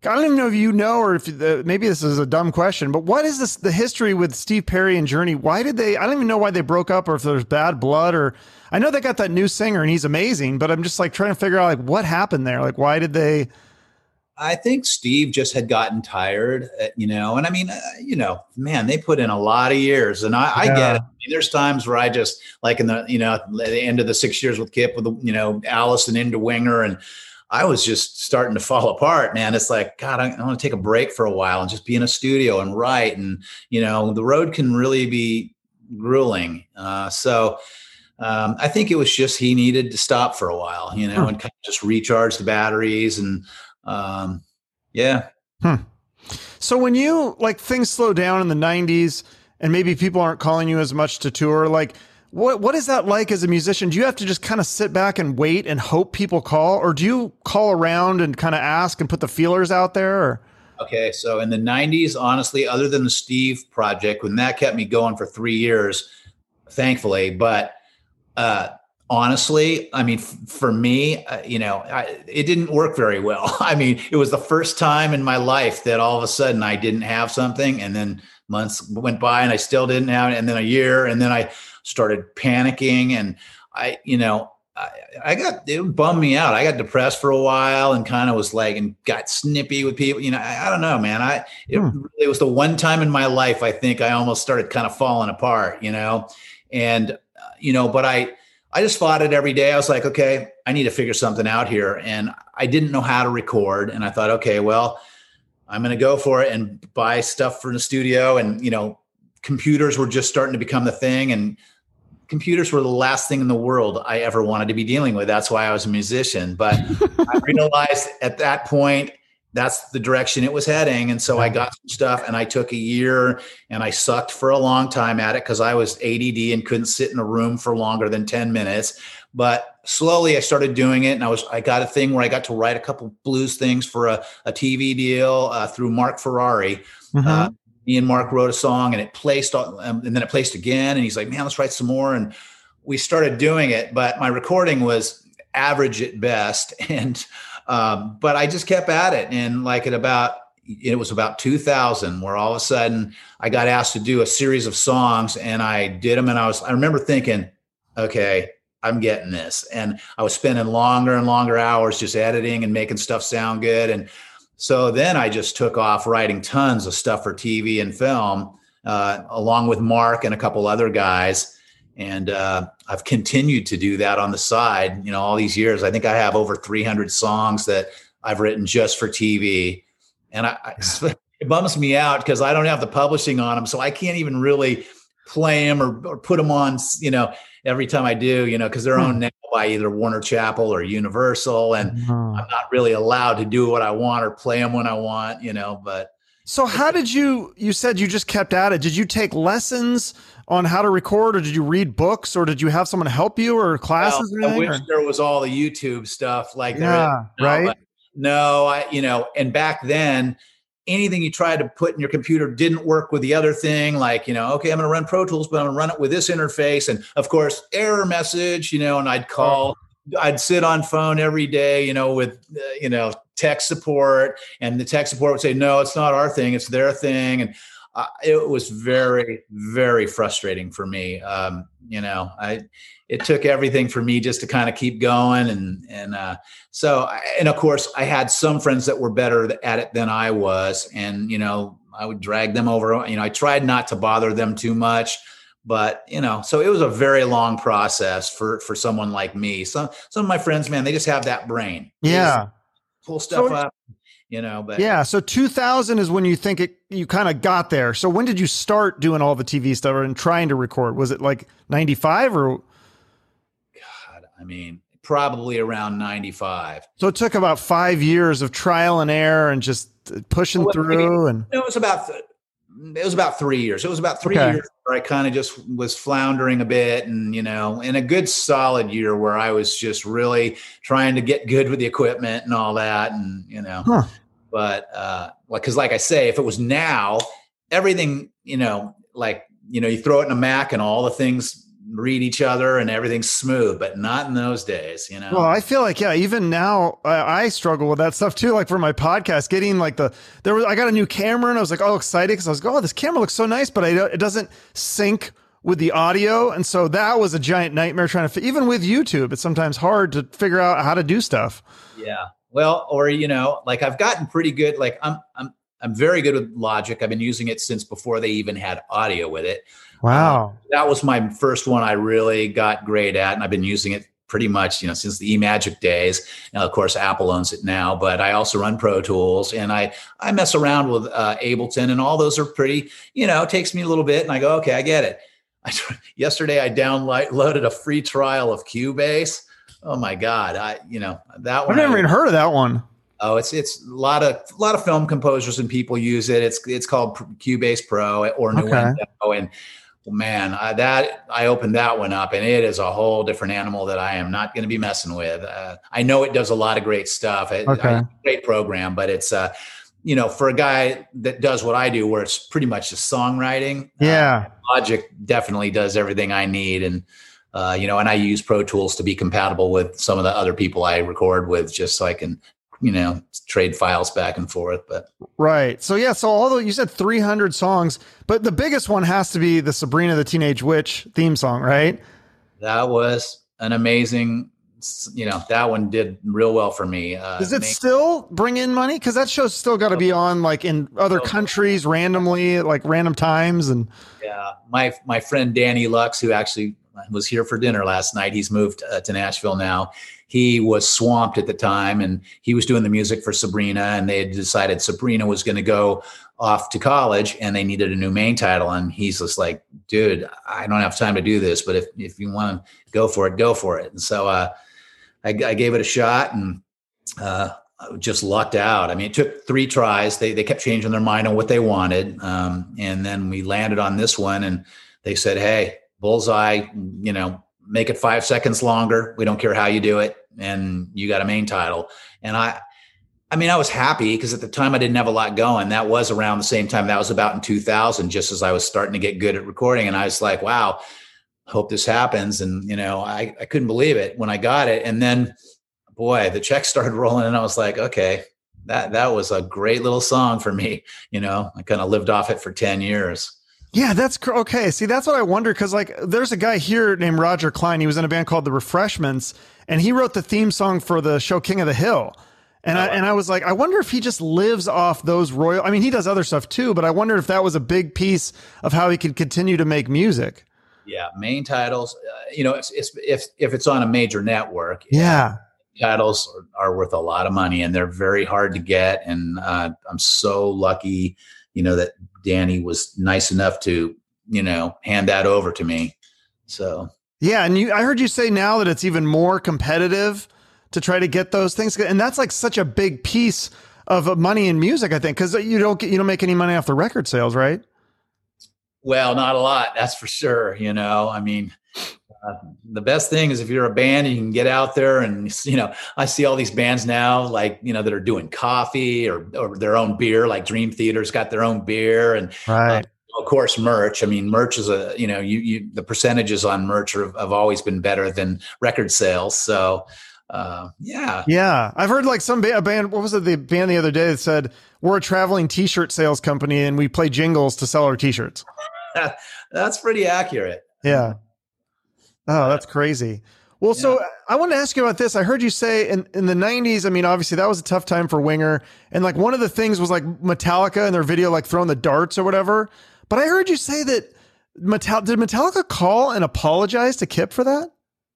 I don't even know if you know, or if the, maybe this is a dumb question, but what is this the history with Steve Perry and Journey? Why did they? I don't even know why they broke up, or if there's bad blood, or I know they got that new singer and he's amazing, but I'm just like trying to figure out like what happened there. Like why did they? I think Steve just had gotten tired, uh, you know, and I mean, uh, you know, man, they put in a lot of years, and I, yeah. I get it. I mean, there's times where I just like in the, you know, the end of the six years with Kip, with you know, Allison into Winger and I was just starting to fall [LAUGHS] apart, man. It's like, God, I, I want to take a break for a while and just be in a studio and write. And, you know, the road can really be grueling. Uh, so um, I think it was just he needed to stop for a while, you know, hmm. and kind of just recharge the batteries. And um, yeah. Hmm. So when you like things slow down in the 90s and maybe people aren't calling you as much to tour, like what what is that like as a musician? Do you have to just kind of sit back and wait and hope people call or do you call around and kind of ask and put the feelers out there or? Okay, so in the 90s honestly other than the Steve project when that kept me going for 3 years thankfully, but uh honestly i mean f- for me uh, you know I, it didn't work very well [LAUGHS] i mean it was the first time in my life that all of a sudden i didn't have something and then months went by and i still didn't have it and then a year and then i started panicking and i you know I, I got it bummed me out. I got depressed for a while and kind of was like and got snippy with people. You know, I, I don't know, man. I it, hmm. it was the one time in my life I think I almost started kind of falling apart. You know, and uh, you know, but I I just fought it every day. I was like, okay, I need to figure something out here. And I didn't know how to record. And I thought, okay, well, I'm going to go for it and buy stuff for the studio. And, you know, computers were just starting to become the thing. And computers were the last thing in the world I ever wanted to be dealing with. That's why I was a musician. But I [LAUGHS] realized at that point, that's the direction it was heading. And so I got some stuff and I took a year and I sucked for a long time at it because I was ADD and couldn't sit in a room for longer than 10 minutes. But slowly I started doing it and I was, I got a thing where I got to write a couple blues things for a, a TV deal uh, through Mark Ferrari. Mm-hmm. Uh, me and Mark wrote a song and it placed um, and then it placed again. And he's like, man, let's write some more. And we started doing it, but my recording was average at best. [LAUGHS] And, um, but I just kept at it. And like at about, it was about 2000 where all of a sudden I got asked to do a series of songs and I did them. And I was, I remember thinking, okay, I'm getting this. And I was spending longer and longer hours just editing and making stuff sound good. And so then I just took off writing tons of stuff for TV and film, uh, along with Mark and a couple other guys and uh, I've continued to do that on the side. You know, all these years, I think I have over 300 songs that I've written just for TV, and I, I [LAUGHS] it bums me out because I don't have the publishing on them, so I can't even really play them or, or put them on. You know, every time I do, you know, because they're hmm. now by either Warner Chappell or Universal, and uh-huh. I'm not really allowed to do what I want or play them when I want. You know, but. So how did you you said you just kept at it? Did you take lessons on how to record, or did you read books, or did you have someone help you, or classes? Well, or I wish or? there was all the YouTube stuff like yeah, there. right? No, I you know, and back then, anything you tried to put in your computer didn't work with the other thing. Like you know, okay, I'm going to run Pro Tools, but I'm going to run it with this interface, and of course, error message. You know, and I'd call. I'd sit on phone every day, you know, with uh, you know tech support, and the tech support would say, "No, it's not our thing; it's their thing." And uh, it was very very frustrating for me um, you know i it took everything for me just to kind of keep going. And and uh, so and of course i had some friends that were better at it than i was. And you know i would drag them over you know i tried not to bother them too much but you know so it was a very long process for for someone like me. Some some of my friends man they just have that brain. Yeah. pull stuff so, up you know but yeah so 2000 is when you think it you kind of got there. So when did you start doing all the tv stuff and trying to record? Was it like 95 or i mean probably around 95 so it took about five years of trial and error and just pushing well, through and it was about it was about three years it was about three okay. years where i kind of just was floundering a bit and you know in a good solid year where i was just really trying to get good with the equipment and all that and you know huh. But uh, like, because like I say, if it was now, everything, you know, like you know, you throw it in a Mac and all the things read each other and everything's smooth, but not in those days, you know. Well, I feel like yeah, even now I, I struggle with that stuff too. Like for my podcast, getting like the there was I got a new camera and I was like oh excited because I was like oh this camera looks so nice, but I, it doesn't sync with the audio, and so that was a giant nightmare trying to even with YouTube. It's sometimes hard to figure out how to do stuff. Yeah, well, or you know, like I've gotten pretty good. Like I'm I'm I'm very good with Logic. I've been using it since before they even had audio with it. Wow. Um, that was my first one I really got great at, and I've been using it pretty much, you know, since the eMagic days. Now, of course, Apple owns it now, but I also run Pro Tools and I I mess around with uh, Ableton, and all those are pretty. You know, it takes me a little bit, and I go, okay, I get it. [LAUGHS] I, yesterday, I downloaded a free trial of Cubase Oh my God. I, you know, that one. I've never I, even heard of that one. Oh, it's it's a lot of a lot of film composers and people use it. It's it's called Cubase Pro or Nuendo, okay. and man, I, that I opened that one up, and it is a whole different animal that I am not going to be messing with. Uh, I know it does a lot of great stuff. It, okay. Great program, but it's uh, you know, for a guy that does what I do, where it's pretty much just songwriting. Uh, yeah, uh, Logic definitely does everything I need, and uh, you know, and I use Pro Tools to be compatible with some of the other people I record with, just so I can you know trade files back and forth but right. So yeah so although you said 300 songs but the biggest one has to be the sabrina the teenage witch theme song right? That was an amazing you know that one did real well for me uh, does it still bring in money? Because that show's still got to be on like in other countries randomly like random times and yeah. My my friend danny lux who actually was here for dinner last night he's moved uh, to nashville now he was swamped at the time and he was doing the music for Sabrina and they had decided Sabrina was going to go off to college and they needed a new main title. And he's just like dude I don't have time to do this but if if you want to go for it go for it. And so uh, I, I, gave it a shot and uh, just lucked out. I mean it took three tries. They they kept changing their mind on what they wanted um, and then we landed on this one and they said hey bullseye you know make it five seconds longer. We don't care how you do it. And you got a main title. And I, I mean, I was happy because at the time I didn't have a lot going. That was around the same time. That was about in 2000, just as I was starting to get good at recording. And I was like, wow, hope this happens. And, you know, I, I couldn't believe it when I got it. And then, boy, the check [LAUGHS] started rolling. And I was like, okay, that, that was a great little song for me. You know, I kind of lived off it for 10 years. Yeah, that's cr- okay. See, that's what I wonder because like there's a guy here named Roger Clyne. He was in a band called The Refreshments, and he wrote the theme song for the show King of the Hill. And oh, I and I was like, I wonder if he just lives off those royal. I mean, he does other stuff too, but I wonder if that was a big piece of how he could continue to make music. Yeah, main titles. Uh, you know, it's, it's, if if it's on a major network, yeah, titles are, are, worth a lot of money, and they're very hard to get. And uh, I'm so lucky, you know, that Danny was nice enough to, you know, hand that over to me. So yeah, and you, I heard you say now that it's even more competitive to try to get those things, and that's like such a big piece of money in music, I think, because you don't get you don't make any money off the record sales, right? Well, not a lot, that's for sure. You know, I mean, uh, the best thing is if you're a band and you can get out there and you know i see all these bands now like you know that are doing coffee or, or their own beer like dream theater's got their own beer and right. uh, of course merch. I mean merch is a you know you, you the percentages on merch are, have always been better than record sales. So uh, yeah. Yeah. I've heard like some ba- a band what was it the band the other day that said we're a traveling t-shirt sales company and we play jingles to sell our t-shirts. [LAUGHS] That's pretty accurate. Yeah Oh, that's crazy. Well, yeah. so I want to ask you about this. I heard you say in, in the 90s, I mean, obviously that was a tough time for Winger. And like one of the things was like Metallica and their video, like throwing the darts or whatever. But I heard you say that Metal- did Metallica call and apologize to Kip for that?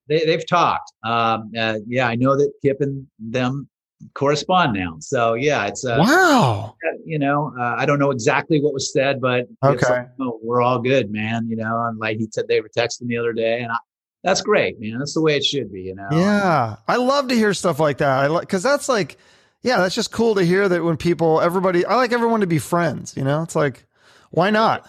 They, have talked. Um, uh, yeah, I know that Kip and them correspond now. So yeah, it's uh, wow. You know, uh, I don't know exactly what was said, but okay, like, oh, we're all good, man. You know, and like he said, they were texting the other day, and I, that's great, man. That's the way it should be, you know. Yeah, I love to hear stuff like that. I like because that's like, yeah, that's just cool to hear that when people, everybody, I like everyone to be friends. You know, it's like, why not?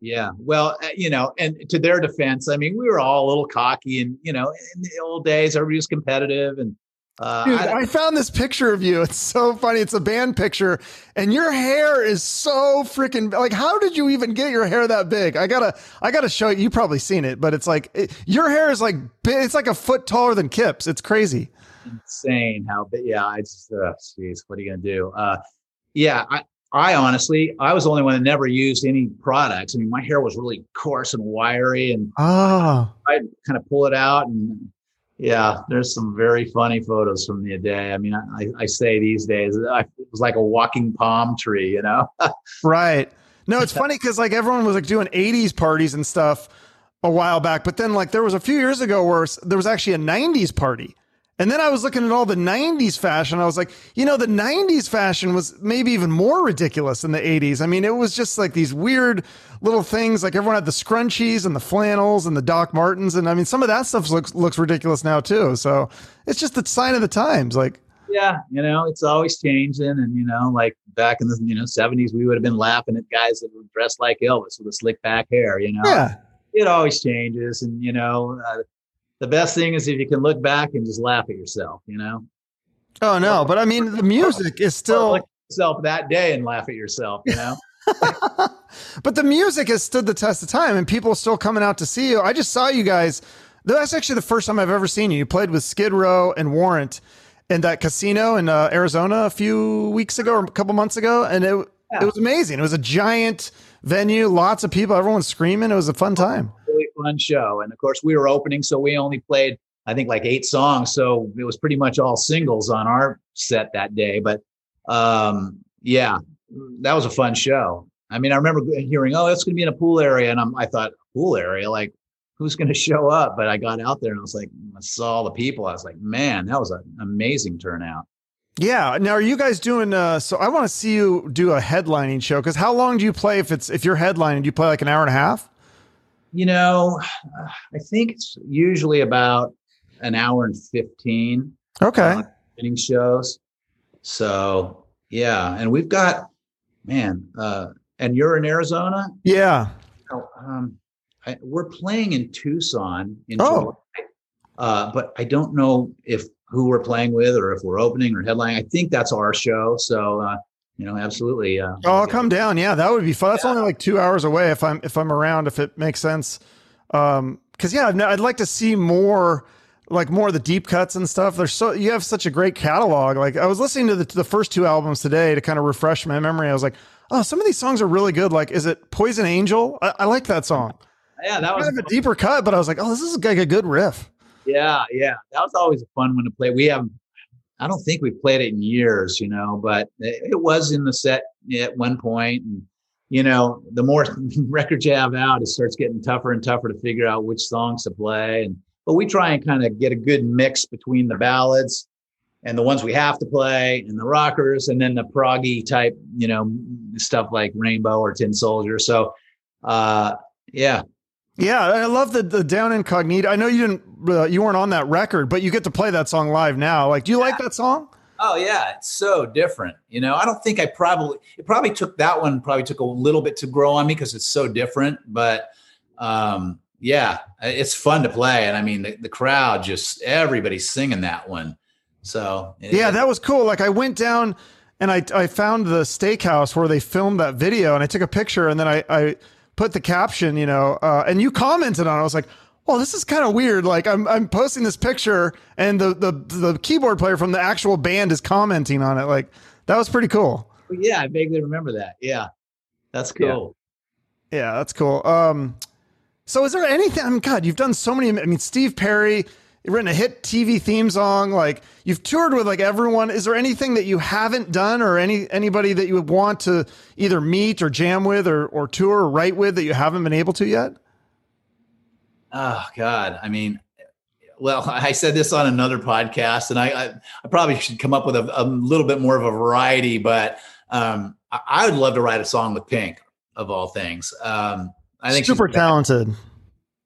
Yeah, well, uh, you know, and to their defense, I mean, we were all a little cocky, and you know, in the old days, everybody was competitive, and uh, Dude, I, I, found this picture of you. It's so funny. It's a band picture, and your hair is so freaking like. How did you even get your hair that big? I gotta, I gotta show you. You probably seen it, but it's like it, your hair is like it's like a foot taller than Kip's. It's crazy. Insane how big. Yeah, I just, uh, geez, what are you gonna do? Uh, yeah, I, I honestly, I was the only one that never used any products. I mean, my hair was really coarse and wiry, and oh. I'd kind of pull it out and yeah, there's some very funny photos from the day. I mean, I, I say these days, I, it was like a walking palm tree, you know? [LAUGHS] right. No, it's [LAUGHS] funny because like everyone was like doing 80s parties and stuff a while back, but then like there was a few years ago where there was actually a 90s party. And then I was looking at all the 90s fashion. I was like, you know, the 90s fashion was maybe even more ridiculous than the 80s. I mean, it was just like these weird little things. Like everyone had the scrunchies and the flannels and the Doc Martens. And I mean, some of that stuff looks, looks ridiculous now too. So it's just the sign of the times. Like, Yeah, you know, it's always changing, and you know, like back in the you know seventies, we would have been laughing at guys that were dressed like Elvis with the slick back hair. You know, Yeah. it always changes, and you know, uh, the best thing is if you can look back and just laugh at yourself. You know, Oh no, but I mean the music is still look at yourself that day and laugh at yourself. You know. [LAUGHS] but the music has stood the test of time and people are still coming out to see you. I just saw you guys. That's actually the first time I've ever seen you. You played with Skid Row and Warrant in that casino in uh, Arizona a few weeks ago or a couple months ago. And it, Yeah. it was amazing. It was a giant venue, lots of people, everyone screaming. It was a fun time. Really fun show. And of course, we were opening, so we only played, I think, like eight songs. So it was pretty much all singles on our set that day. But um, yeah, that was a fun show. I mean, I remember hearing, "Oh, it's going to be in a pool area," and I'm, I thought, "Pool area? Like, who's going [LAUGHS] to show up?" But I got out there and I was like, I saw all the people. I was like, "Man, that was an amazing turnout." Yeah. Now, are you guys doing? Uh, so I want to see you do a headlining show because how long do you play if it's if you're headlining? Do you play like an hour and a half? You know, I think it's usually about an hour and fifteen. Okay. uh, inning shows. So yeah, and we've got man, uh, and you're in Arizona. yeah. Oh, um, I, we're playing in Tucson in Oh. July, uh, but I don't know if who we're playing with or if we're opening or headlining. I think that's our show. So uh, you know, absolutely. Uh, Oh, I'll come down. Yeah, that would be fun. That's Yeah. only like two hours away if I'm if I'm around. If it makes sense. Um, because yeah, I'd like to see more, like more of the deep cuts and stuff. There's so you have such a great catalog. Like I was listening to the to the first two albums today to kind of refresh my memory. I was like, oh, some of these songs are really good. Like, is it Poison Angel? I, I like that song. [LAUGHS] yeah, that was Kind of a deeper cut, but I was like, oh, this is like a good riff. Yeah, yeah, that was always a fun one to play. We have, I don't think we've played it in years, you know, but it, was in the set at one point, and you know, the more [LAUGHS] records you have out, it starts getting tougher and tougher to figure out which songs to play. And but we try and kind of get a good mix between the ballads and the ones we have to play, and the rockers, and then the proggy type, you know, stuff like Rainbow or Tin Soldier. So, uh, yeah, Yeah, I love the the Down Incognito. I know you didn't uh, you weren't on that record, but you get to play that song live now. Like, do you like that song? Oh yeah, it's so different. You know, I don't think I probably it probably took that one probably took a little bit to grow on me because it's so different. But um, yeah, it's fun to play, and I mean the, the crowd just everybody's singing that one. So Yeah, that was cool. Like I went down and I I found the steakhouse where they filmed that video and I took a picture and then I I put the caption, you know, uh, and you commented on it. I was like, well, this is kind of weird. Like I'm I'm posting this picture and the the the keyboard player from the actual band is commenting on it. Like that was pretty cool. yeah, I vaguely remember that. Yeah, that's Yeah. cool. Yeah, that's cool. Um, so is there anything? I mean, God, you've done so many. I mean, Steve Perry, you've written a hit TV theme song. Like you've toured with like everyone. Is there anything that you haven't done, or any anybody that you would want to either meet or jam with, or or tour or write with that you haven't been able to yet? Oh God, I mean, well, [LAUGHS] I said this on another podcast, and I I, I probably should come up with a, a little bit more of a variety, but um, I, I would love to write a song with Pink of all things. Um, I think super talented.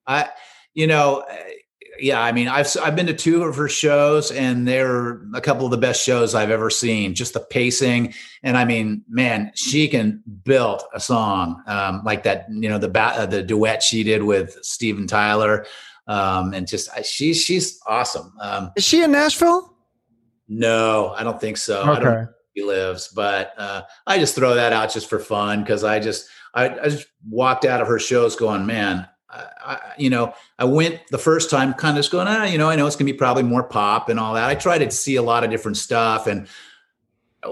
I, you know, yeah. I mean, I've I've been to two of her shows, and they're a couple of the best shows I've ever seen. Just the pacing, and I mean, man, she can build a song um, like that. You know, the ba- uh, the duet she did with Steven Tyler, um, and just she's she's awesome. Um, Is she in Nashville? no, I don't think so. I don't Okay. he lives, but uh, I just throw that out just for fun because I just I, I just walked out of her shows going, man, I, you know, I went the first time kind of just going, ah, you know, I know it's gonna be probably more pop and all that. I tried to see a lot of different stuff, and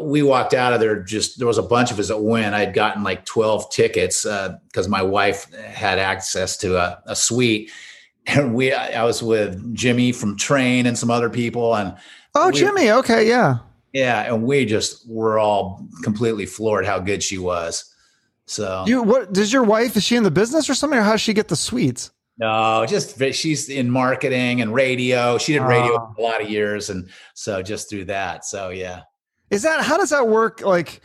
we walked out of there. Just there was a bunch of us that went. I had gotten like twelve tickets because my wife had access to a, a suite. And we, I was with Jimmy from Train and some other people, and Oh, We- Jimmy. Okay, yeah. yeah, and we just were all completely floored how good she was. So You what? Does your wife is she in the business or something, or how does she get the sweets? no, just she's in marketing and radio. She did radio oh. for a lot of years, and so just through that. So yeah, Is that how does that work? Like,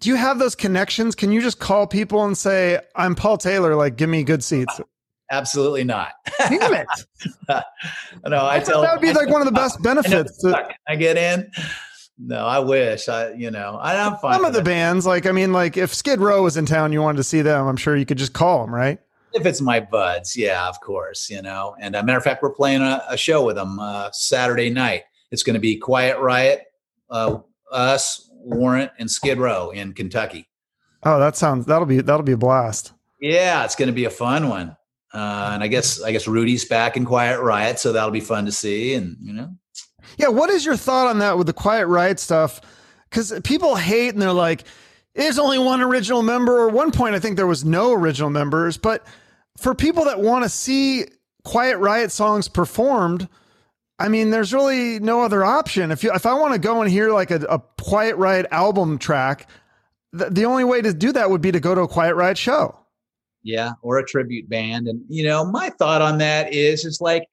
do you have those connections? Can you just call people and say, "I'm Paul Taylor. Like, give me good seats"? absolutely not. Damn it! [LAUGHS] no, I, I tell that would be I like one of the best I benefits. to- I get in. No, I wish. I, you know, I, am fine. Some of the bands, like I mean, like if Skid Row was in town, you wanted to see them. I'm sure you could just call them, right? If it's my buds, yeah, of course. You know, and a matter of fact, we're playing a, a show with them uh, Saturday night. It's going to be Quiet Riot, uh, us, Warrant, and Skid Row in Kentucky. Oh, that sounds that'll be that'll be a blast. Yeah, it's going to be a fun one. Uh, and I guess I guess Rudy's back in Quiet Riot, so that'll be fun to see. And you know, yeah. What is your thought on that with the Quiet Riot stuff? Because people hate and they're like, "There's only one original member." Or one point, I think there was no original members. But for people that want to see Quiet Riot songs performed, I mean, there's really no other option. If you, if I want to go and hear like a, a Quiet Riot album track, the, the only way to do that would be to go to a Quiet Riot show yeah or a tribute band and you know my thought on that is it's like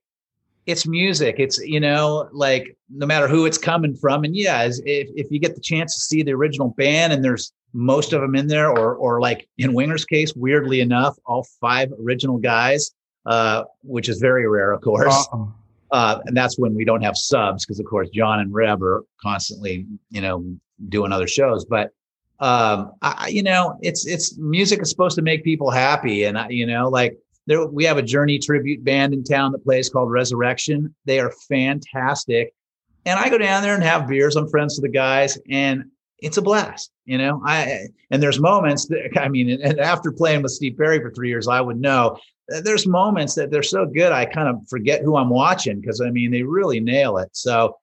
it's music. It's you know like no matter who it's coming from. And yeah if, if you get the chance to see the original band and there's most of them in there or or like in winger's case weirdly enough all five original guys uh, which is very rare of course. Awesome. uh, and that's when we don't have subs because of course john and reb are constantly you know doing other shows. But um I, you know it's it's music is supposed to make people happy. And I, you know like there we have a journey tribute band in town that plays called resurrection. They are fantastic. And i go down there and have beers. I'm friends with the guys and it's a blast you know? I and there's moments that [LAUGHS] i mean and after playing with steve perry for three years i would know there's moments that they're so good i kind of forget who i'm watching because i mean they really nail it. So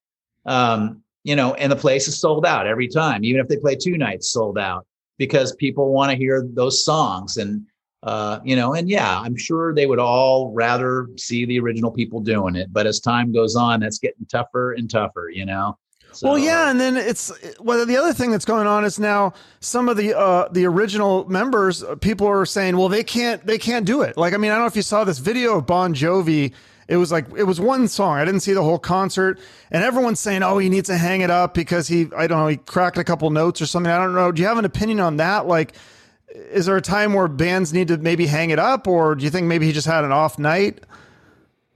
um you know, and the place is sold out every time, even if they play two nights, sold out because people want to hear those songs. And, uh, you know, and yeah, I'm sure they would all rather see the original people doing it. But as time goes on, that's getting tougher and tougher, you know? So, well, yeah, and then it's well. The other thing that's going on is now some of the uh, the original members, uh, people are saying, well, they can't they can't do it. Like, I mean, I don't know if you saw this video of Bon Jovi it was like it was one song. I didn't see the whole concert, and everyone's saying, "Oh, he needs to hang it up because he I don't know he cracked a couple notes or something." I don't know. Do you have an opinion on that? Like, is there a time where bands need to maybe hang it up, or do you think maybe he just had an off night?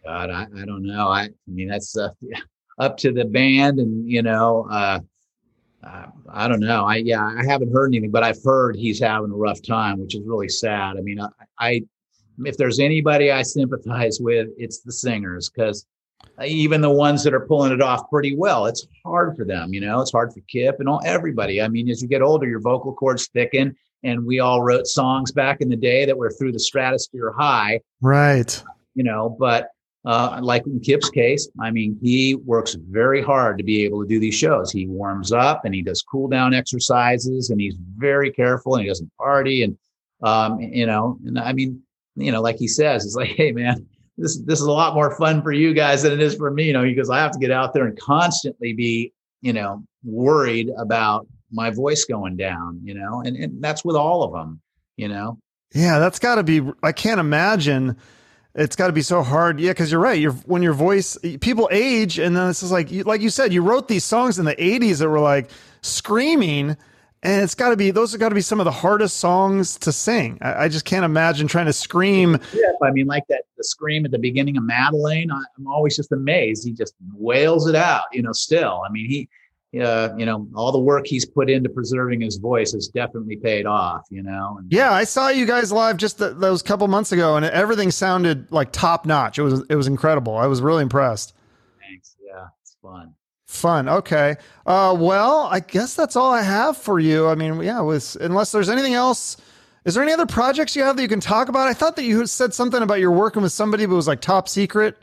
God, I, I don't know. I, I mean, that's uh, [LAUGHS] up to the band, and you know, uh, uh, I don't know. I yeah, I haven't heard anything, but I've heard he's having a rough time, which is really sad. I mean, I, I if there's anybody I sympathize with, it's the singers because even the ones that are pulling it off pretty well, it's hard for them. You know, it's hard for Kip and all everybody. I mean, as you get older, your vocal cords thicken, and we all wrote songs back in the day that were through the stratosphere high. Right. You know, but uh, like in Kip's case, I mean, he works very hard to be able to do these shows. He warms up and he does cool down exercises, and he's very careful, and he doesn't party, and um, you know, and I mean, you know, like he says, it's like, hey man, this this is a lot more fun for you guys than it is for me, you know, because I have to get out there and constantly be, you know, worried about my voice going down, you know, and, and that's with all of them, you know. Yeah, that's got to be. I can't imagine. It's got to be so hard. Yeah, because you're right. You're when your voice, people age, and then it's just like, you, like you said, you wrote these songs in the '80s that were like screaming and it's got to be those have got to be some of the hardest songs to sing. I, I, just can't imagine trying to scream. Yeah, I mean, like that the scream at the beginning of Madalaine. I, am always just amazed. He just wails it out. You know, still. I mean, he, uh, you know, all the work he's put into preserving his voice has definitely paid off. You know. And, yeah, I saw you guys live just the, those couple months ago, and everything sounded like top notch. It was it was incredible. I was really impressed. Thanks. Yeah, it's fun. Fun. Okay. Uh, well, I guess that's all I have for you. I mean, yeah, with unless there's anything else. Is there any other projects you have that you can talk about? I thought that you said something about you're working with somebody, but it was like top secret.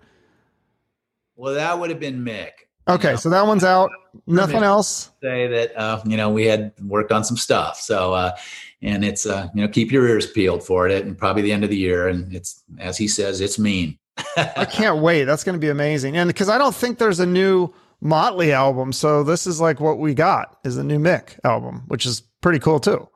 Well, that would have been Mick. Okay, you know? so that one's out. Nothing else. Say that uh, you know we had worked on some stuff. So uh, and it's uh, you know keep your ears peeled for it, and probably the end of the year. And it's as he says, it's mean. [LAUGHS] I can't wait. That's going to be amazing. And because I don't think there's a new Motley album. So this is like what we got is a new Mick album, which is pretty cool too.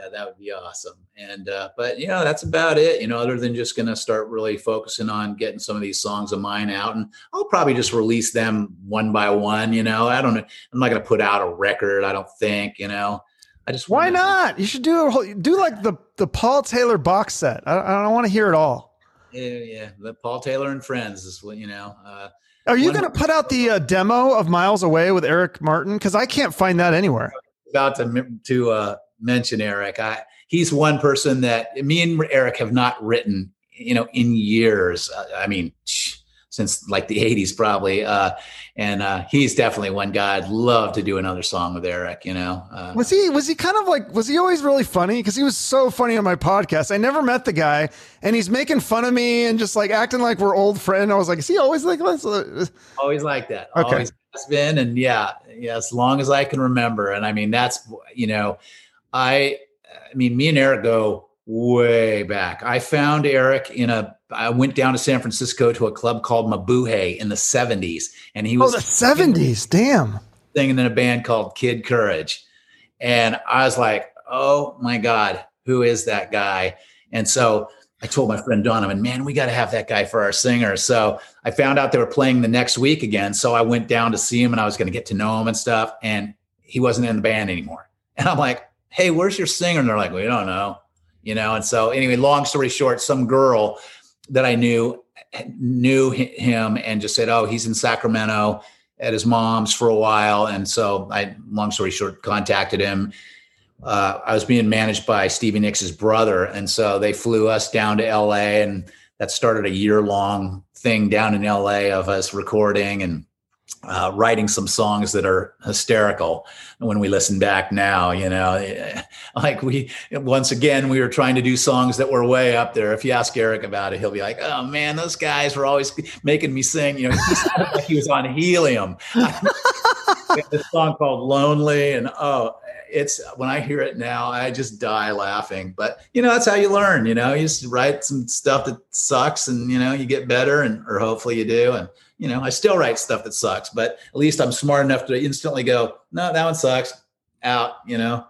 Yeah, that would be awesome. And uh, but you know that's about it. You know, other than just gonna start really focusing on getting some of these songs of mine out, and I'll probably just release them one by one. You know, I don't know. I'm not gonna put out a record. I don't think. You know. I just why not? You should do a whole, do like the the Paul Taylor box set. I, I don't want to hear it all. Yeah, yeah. The Paul Taylor and Friends is what you know. Uh, Are you going to put out the uh, demo of Miles Away with Eric Martin? Because I can't find that anywhere. About to to uh, mention Eric. I, he's one person that me and Eric have not written, you know, in years. I mean, since like the 80s probably uh, and uh, he's definitely one guy i'd love to do another song with eric you know uh, was he was he kind of like was he always really funny? Because he was so funny on my podcast. I never met the guy and he's making fun of me and just like acting like we're old friend i was like is he always like this? [LAUGHS] Always like that. Okay. always has been and yeah yeah as long as i can remember. And i mean that's you know i i mean me and eric go way back i found eric in a I went down to San Francisco to a club called Mabuhay in the 70s. And he oh, was Oh, the 70s. Damn. Singing in a band called Kid Courage. And I was like, oh my God, who is that guy? And so I told my friend Donovan, man, we got to have that guy for our singer. So I found out they were playing the next week again. So I went down to see him and I was going to get to know him and stuff. And he wasn't in the band anymore. And I'm like, hey, where's your singer? And they're like, we don't know. You know, and so anyway, long story short, some girl that I knew knew him and just said, "Oh, he's in Sacramento at his mom's for a while." And so I, long story short, contacted him. Uh, I was being managed by Stevie Nicks' brother, and so they flew us down to LA, and that started a year long thing down in LA of us recording and uh, writing some songs that are hysterical. When we listen back now you know [LAUGHS] like we once again we were trying to do songs that were way up there. If you ask eric about it he'll be like oh man those guys were always making me sing. You know he sounded like he was on helium. [LAUGHS] This song called lonely and oh it's when i hear it now i just die laughing. But you know that's how you learn you know? You just write some stuff that sucks and you know you get better and or hopefully you do and you know, I still write stuff that sucks, but at least I'm smart enough to instantly go, no, that one sucks. Out, you know.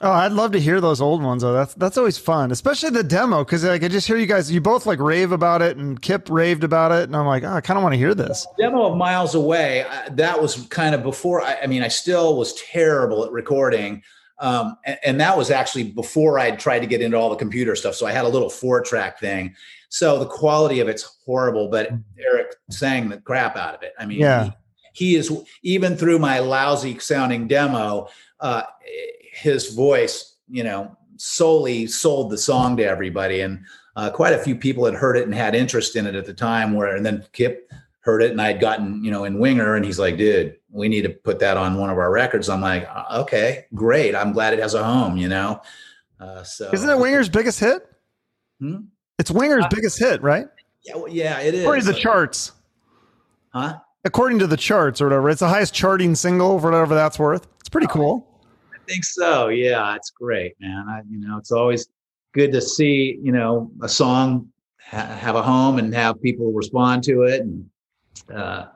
Oh, I'd love to hear those old ones though. That's that's always fun, especially the demo because like I just hear you guys. You both like rave about it, and Kip raved about it, and I'm like, oh, I kind of want to hear this demo of Miles Away. Uh, that was kind of before. I, I, mean, I still was terrible at recording, um, and, and, that was actually before I'd tried to get into all the computer stuff. So I had a little four track thing, so the quality of it's horrible, but mm. Eric sang the crap out of it. I mean, yeah. he, he is even through my lousy sounding demo, uh, his voice, you know, solely sold the song to everybody. And uh, quite a few people had heard it and had interest in it at the time where, and then Kip heard it and I had gotten, you know, in Winger and he's like, dude, we need to put that on one of our records. I'm like, uh, okay, great. I'm glad it has a home, you know? Uh, so isn't it Winger's biggest hit? Hmm? It's Winger's uh, biggest hit, right? Yeah, well, yeah, it is. According to the charts. Huh? According to the charts or whatever. It's the highest charting single for whatever that's worth. It's pretty oh, cool. I think so. Yeah, it's great, man. I, you know, it's always good to see, you know, a song ha- have a home and have people respond to it. And uh,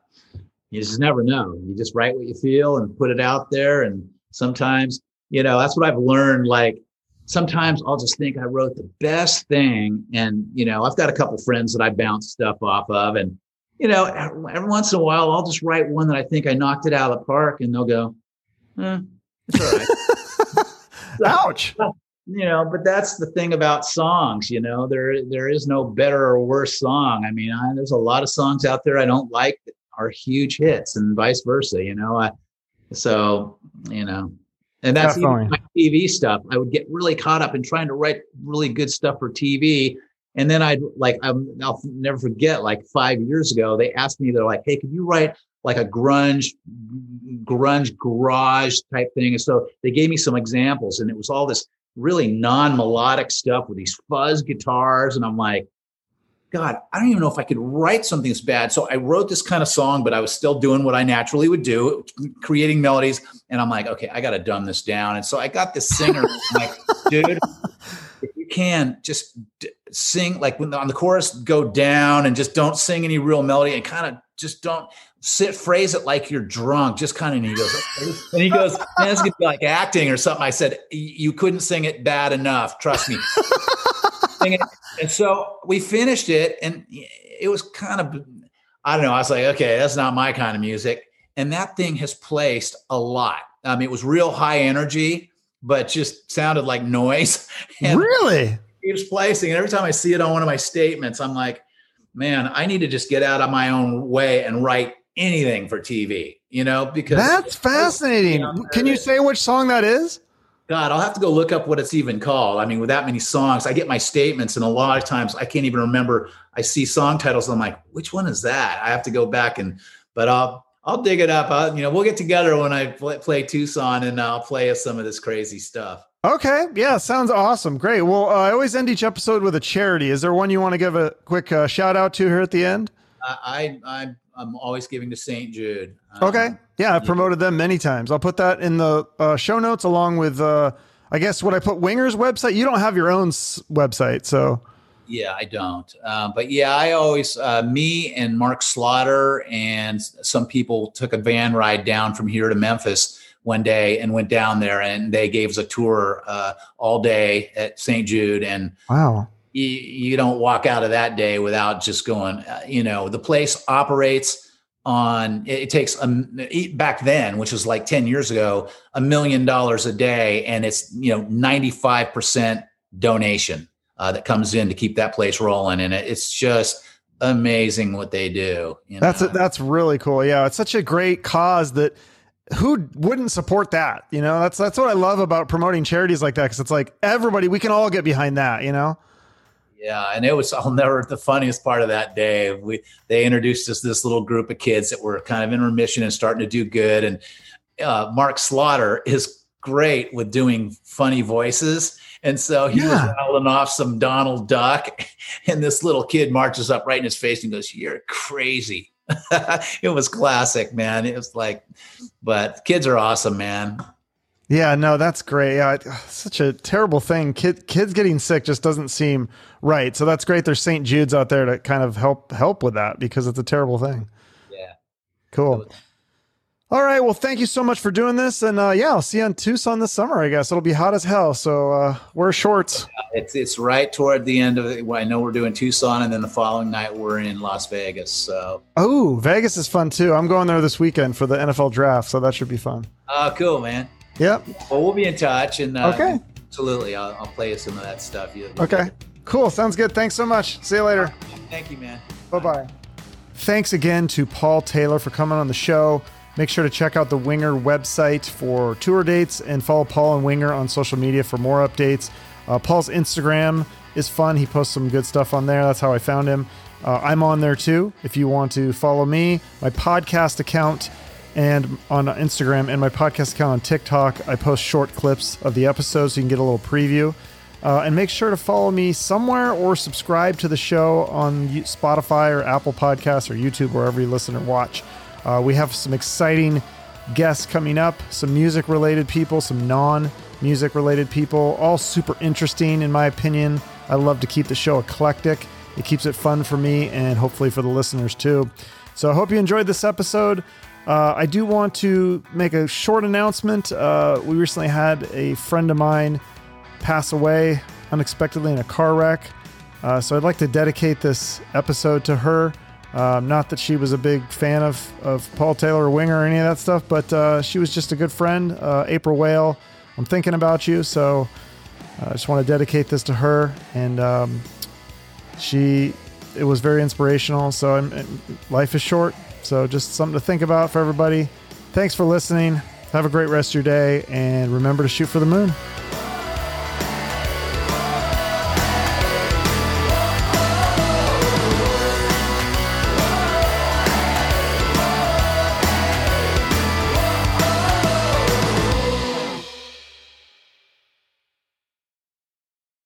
you just never know. You just write what you feel and put it out there. And sometimes, you know, that's what I've learned. Like, sometimes I'll just think I wrote the best thing. And, you know, I've got a couple friends that I bounce stuff off of. And, you know, every once in a while, I'll just write one that I think I knocked it out of the park and they'll go, eh, it's all right. [LAUGHS] Ouch. You know, but that's the thing about songs, you know, there, there is no better or worse song. I mean, I, there's a lot of songs out there I don't like that are huge hits and vice versa, you know, I, so, you know, and that's even my TV stuff. I would get really caught up in trying to write really good stuff for TV. And then I'd like, i will never forget, like five years ago, they asked me, they're like, hey, could you write like a grunge, grunge garage type thing? And so they gave me some examples, and it was all this really non melodic stuff with these fuzz guitars. And I'm like, God, I don't even know if I could write something as bad. So I wrote this kind of song, but I was still doing what I naturally would do, creating melodies. And I'm like, okay, I got to dumb this down. And so I got this singer, [LAUGHS] like, dude, if you can just d- sing, like when the, on the chorus, go down and just don't sing any real melody and kind of just don't sit, phrase it like you're drunk. Just kind of, and he goes, and he goes, man, it's gonna be like acting or something. I said, you couldn't sing it bad enough. Trust me [LAUGHS] it. And so we finished it, and it was kind of, I don't know. I was like, okay, that's not my kind of music. And that thing has placed a lot. I mean, it was real high energy, but just sounded like noise. [LAUGHS] And really? Keeps placing. And every time I see it on one of my statements, I'm like, man, I need to just get out of my own way and write anything for TV, you know, because that's fascinating. Can you say which song that is? God, I'll have to go look up what it's even called. I mean, with that many songs, I get my statements, and a lot of times I can't even remember. I see song titles, and I'm like, which one is that? I have to go back and, but I'll I'll dig it up. I'll, you know, we'll get together when I play, play Tucson, and I'll play us some of this crazy stuff. Okay. Yeah. Sounds awesome. Great. Well, uh, I always end each episode with a charity. Is there one you want to give a quick uh, shout out to here at the end? I, I, I'm always giving to St. Jude. Um, okay. Yeah. I've promoted them many times. I'll put that in the uh, show notes along with, uh, I guess, what I put Winger's website. You don't have your own s- website. So, yeah, I don't. Um, but yeah, I always, uh, me and Mark Slaughter and some people took a van ride down from here to Memphis one day and went down there and they gave us a tour uh, all day at St. Jude. And wow, you, you, don't walk out of that day without just going, uh, you know, the place operates on it, takes a back then which was like 10 years ago a million dollars a day and it's you know 95% donation uh, that comes in to keep that place rolling and it, it's just amazing what they do you know? that's a, that's really cool yeah it's such a great cause that who wouldn't support that? You know, that's that's what I love about promoting charities like that because it's like everybody we can all get behind that. You know. Yeah, and it was [LAUGHS] I'll never the funniest part of that day. We they introduced us this little group of kids that were kind of in remission and starting to do good. And uh, Mark Slaughter is great with doing funny voices. And so he yeah. was rattling off some Donald Duck, [LAUGHS] and this little kid marches up right in his face and goes, "You're crazy." [LAUGHS] it was classic, man. It was like, but kids are awesome, man. Yeah, no, that's great. Yeah, such a terrible thing. Kid, kids getting sick just doesn't seem right. So that's great. There's St. Jude's out there to kind of help help with that because it's a terrible thing. Yeah. Cool. All right. Well, thank you so much for doing this, and uh, yeah, I'll see you on Tucson this summer. I guess it'll be hot as hell, so uh, wear shorts. It's it's right toward the end of it. I know we're doing Tucson, and then the following night we're in Las Vegas. So oh, Vegas is fun too. I'm going there this weekend for the NFL draft, so that should be fun. Oh, cool, man. Yep. Well, we'll be in touch, and uh, okay, absolutely, I'll, I'll play you some of that stuff. okay, cool. Sounds good. Thanks so much. See you later. Thank you, man. Bye bye. Thanks again to Paul Taylor for coming on the show. Make sure to check out the Winger website for tour dates and follow Paul and Winger on social media for more updates. Uh, Paul's Instagram is fun. He posts some good stuff on there. That's how I found him. Uh, I'm on there too. If you want to follow me, my podcast account and on Instagram and my podcast account on TikTok, I post short clips of the episodes so you can get a little preview. Uh, and make sure to follow me somewhere or subscribe to the show on Spotify or Apple Podcasts or YouTube, wherever you listen or watch. Uh, we have some exciting guests coming up, some music related people, some non music related people, all super interesting in my opinion. I love to keep the show eclectic. It keeps it fun for me and hopefully for the listeners too. So I hope you enjoyed this episode. Uh, I do want to make a short announcement. Uh, we recently had a friend of mine pass away unexpectedly in a car wreck. Uh, so I'd like to dedicate this episode to her. Um, not that she was a big fan of, of Paul Taylor or Winger or any of that stuff, but uh, she was just a good friend. Uh, April Whale, I'm thinking about you. So I just want to dedicate this to her. And um, she, it was very inspirational. So I'm, life is short. So just something to think about for everybody. Thanks for listening. Have a great rest of your day. And remember to shoot for the moon.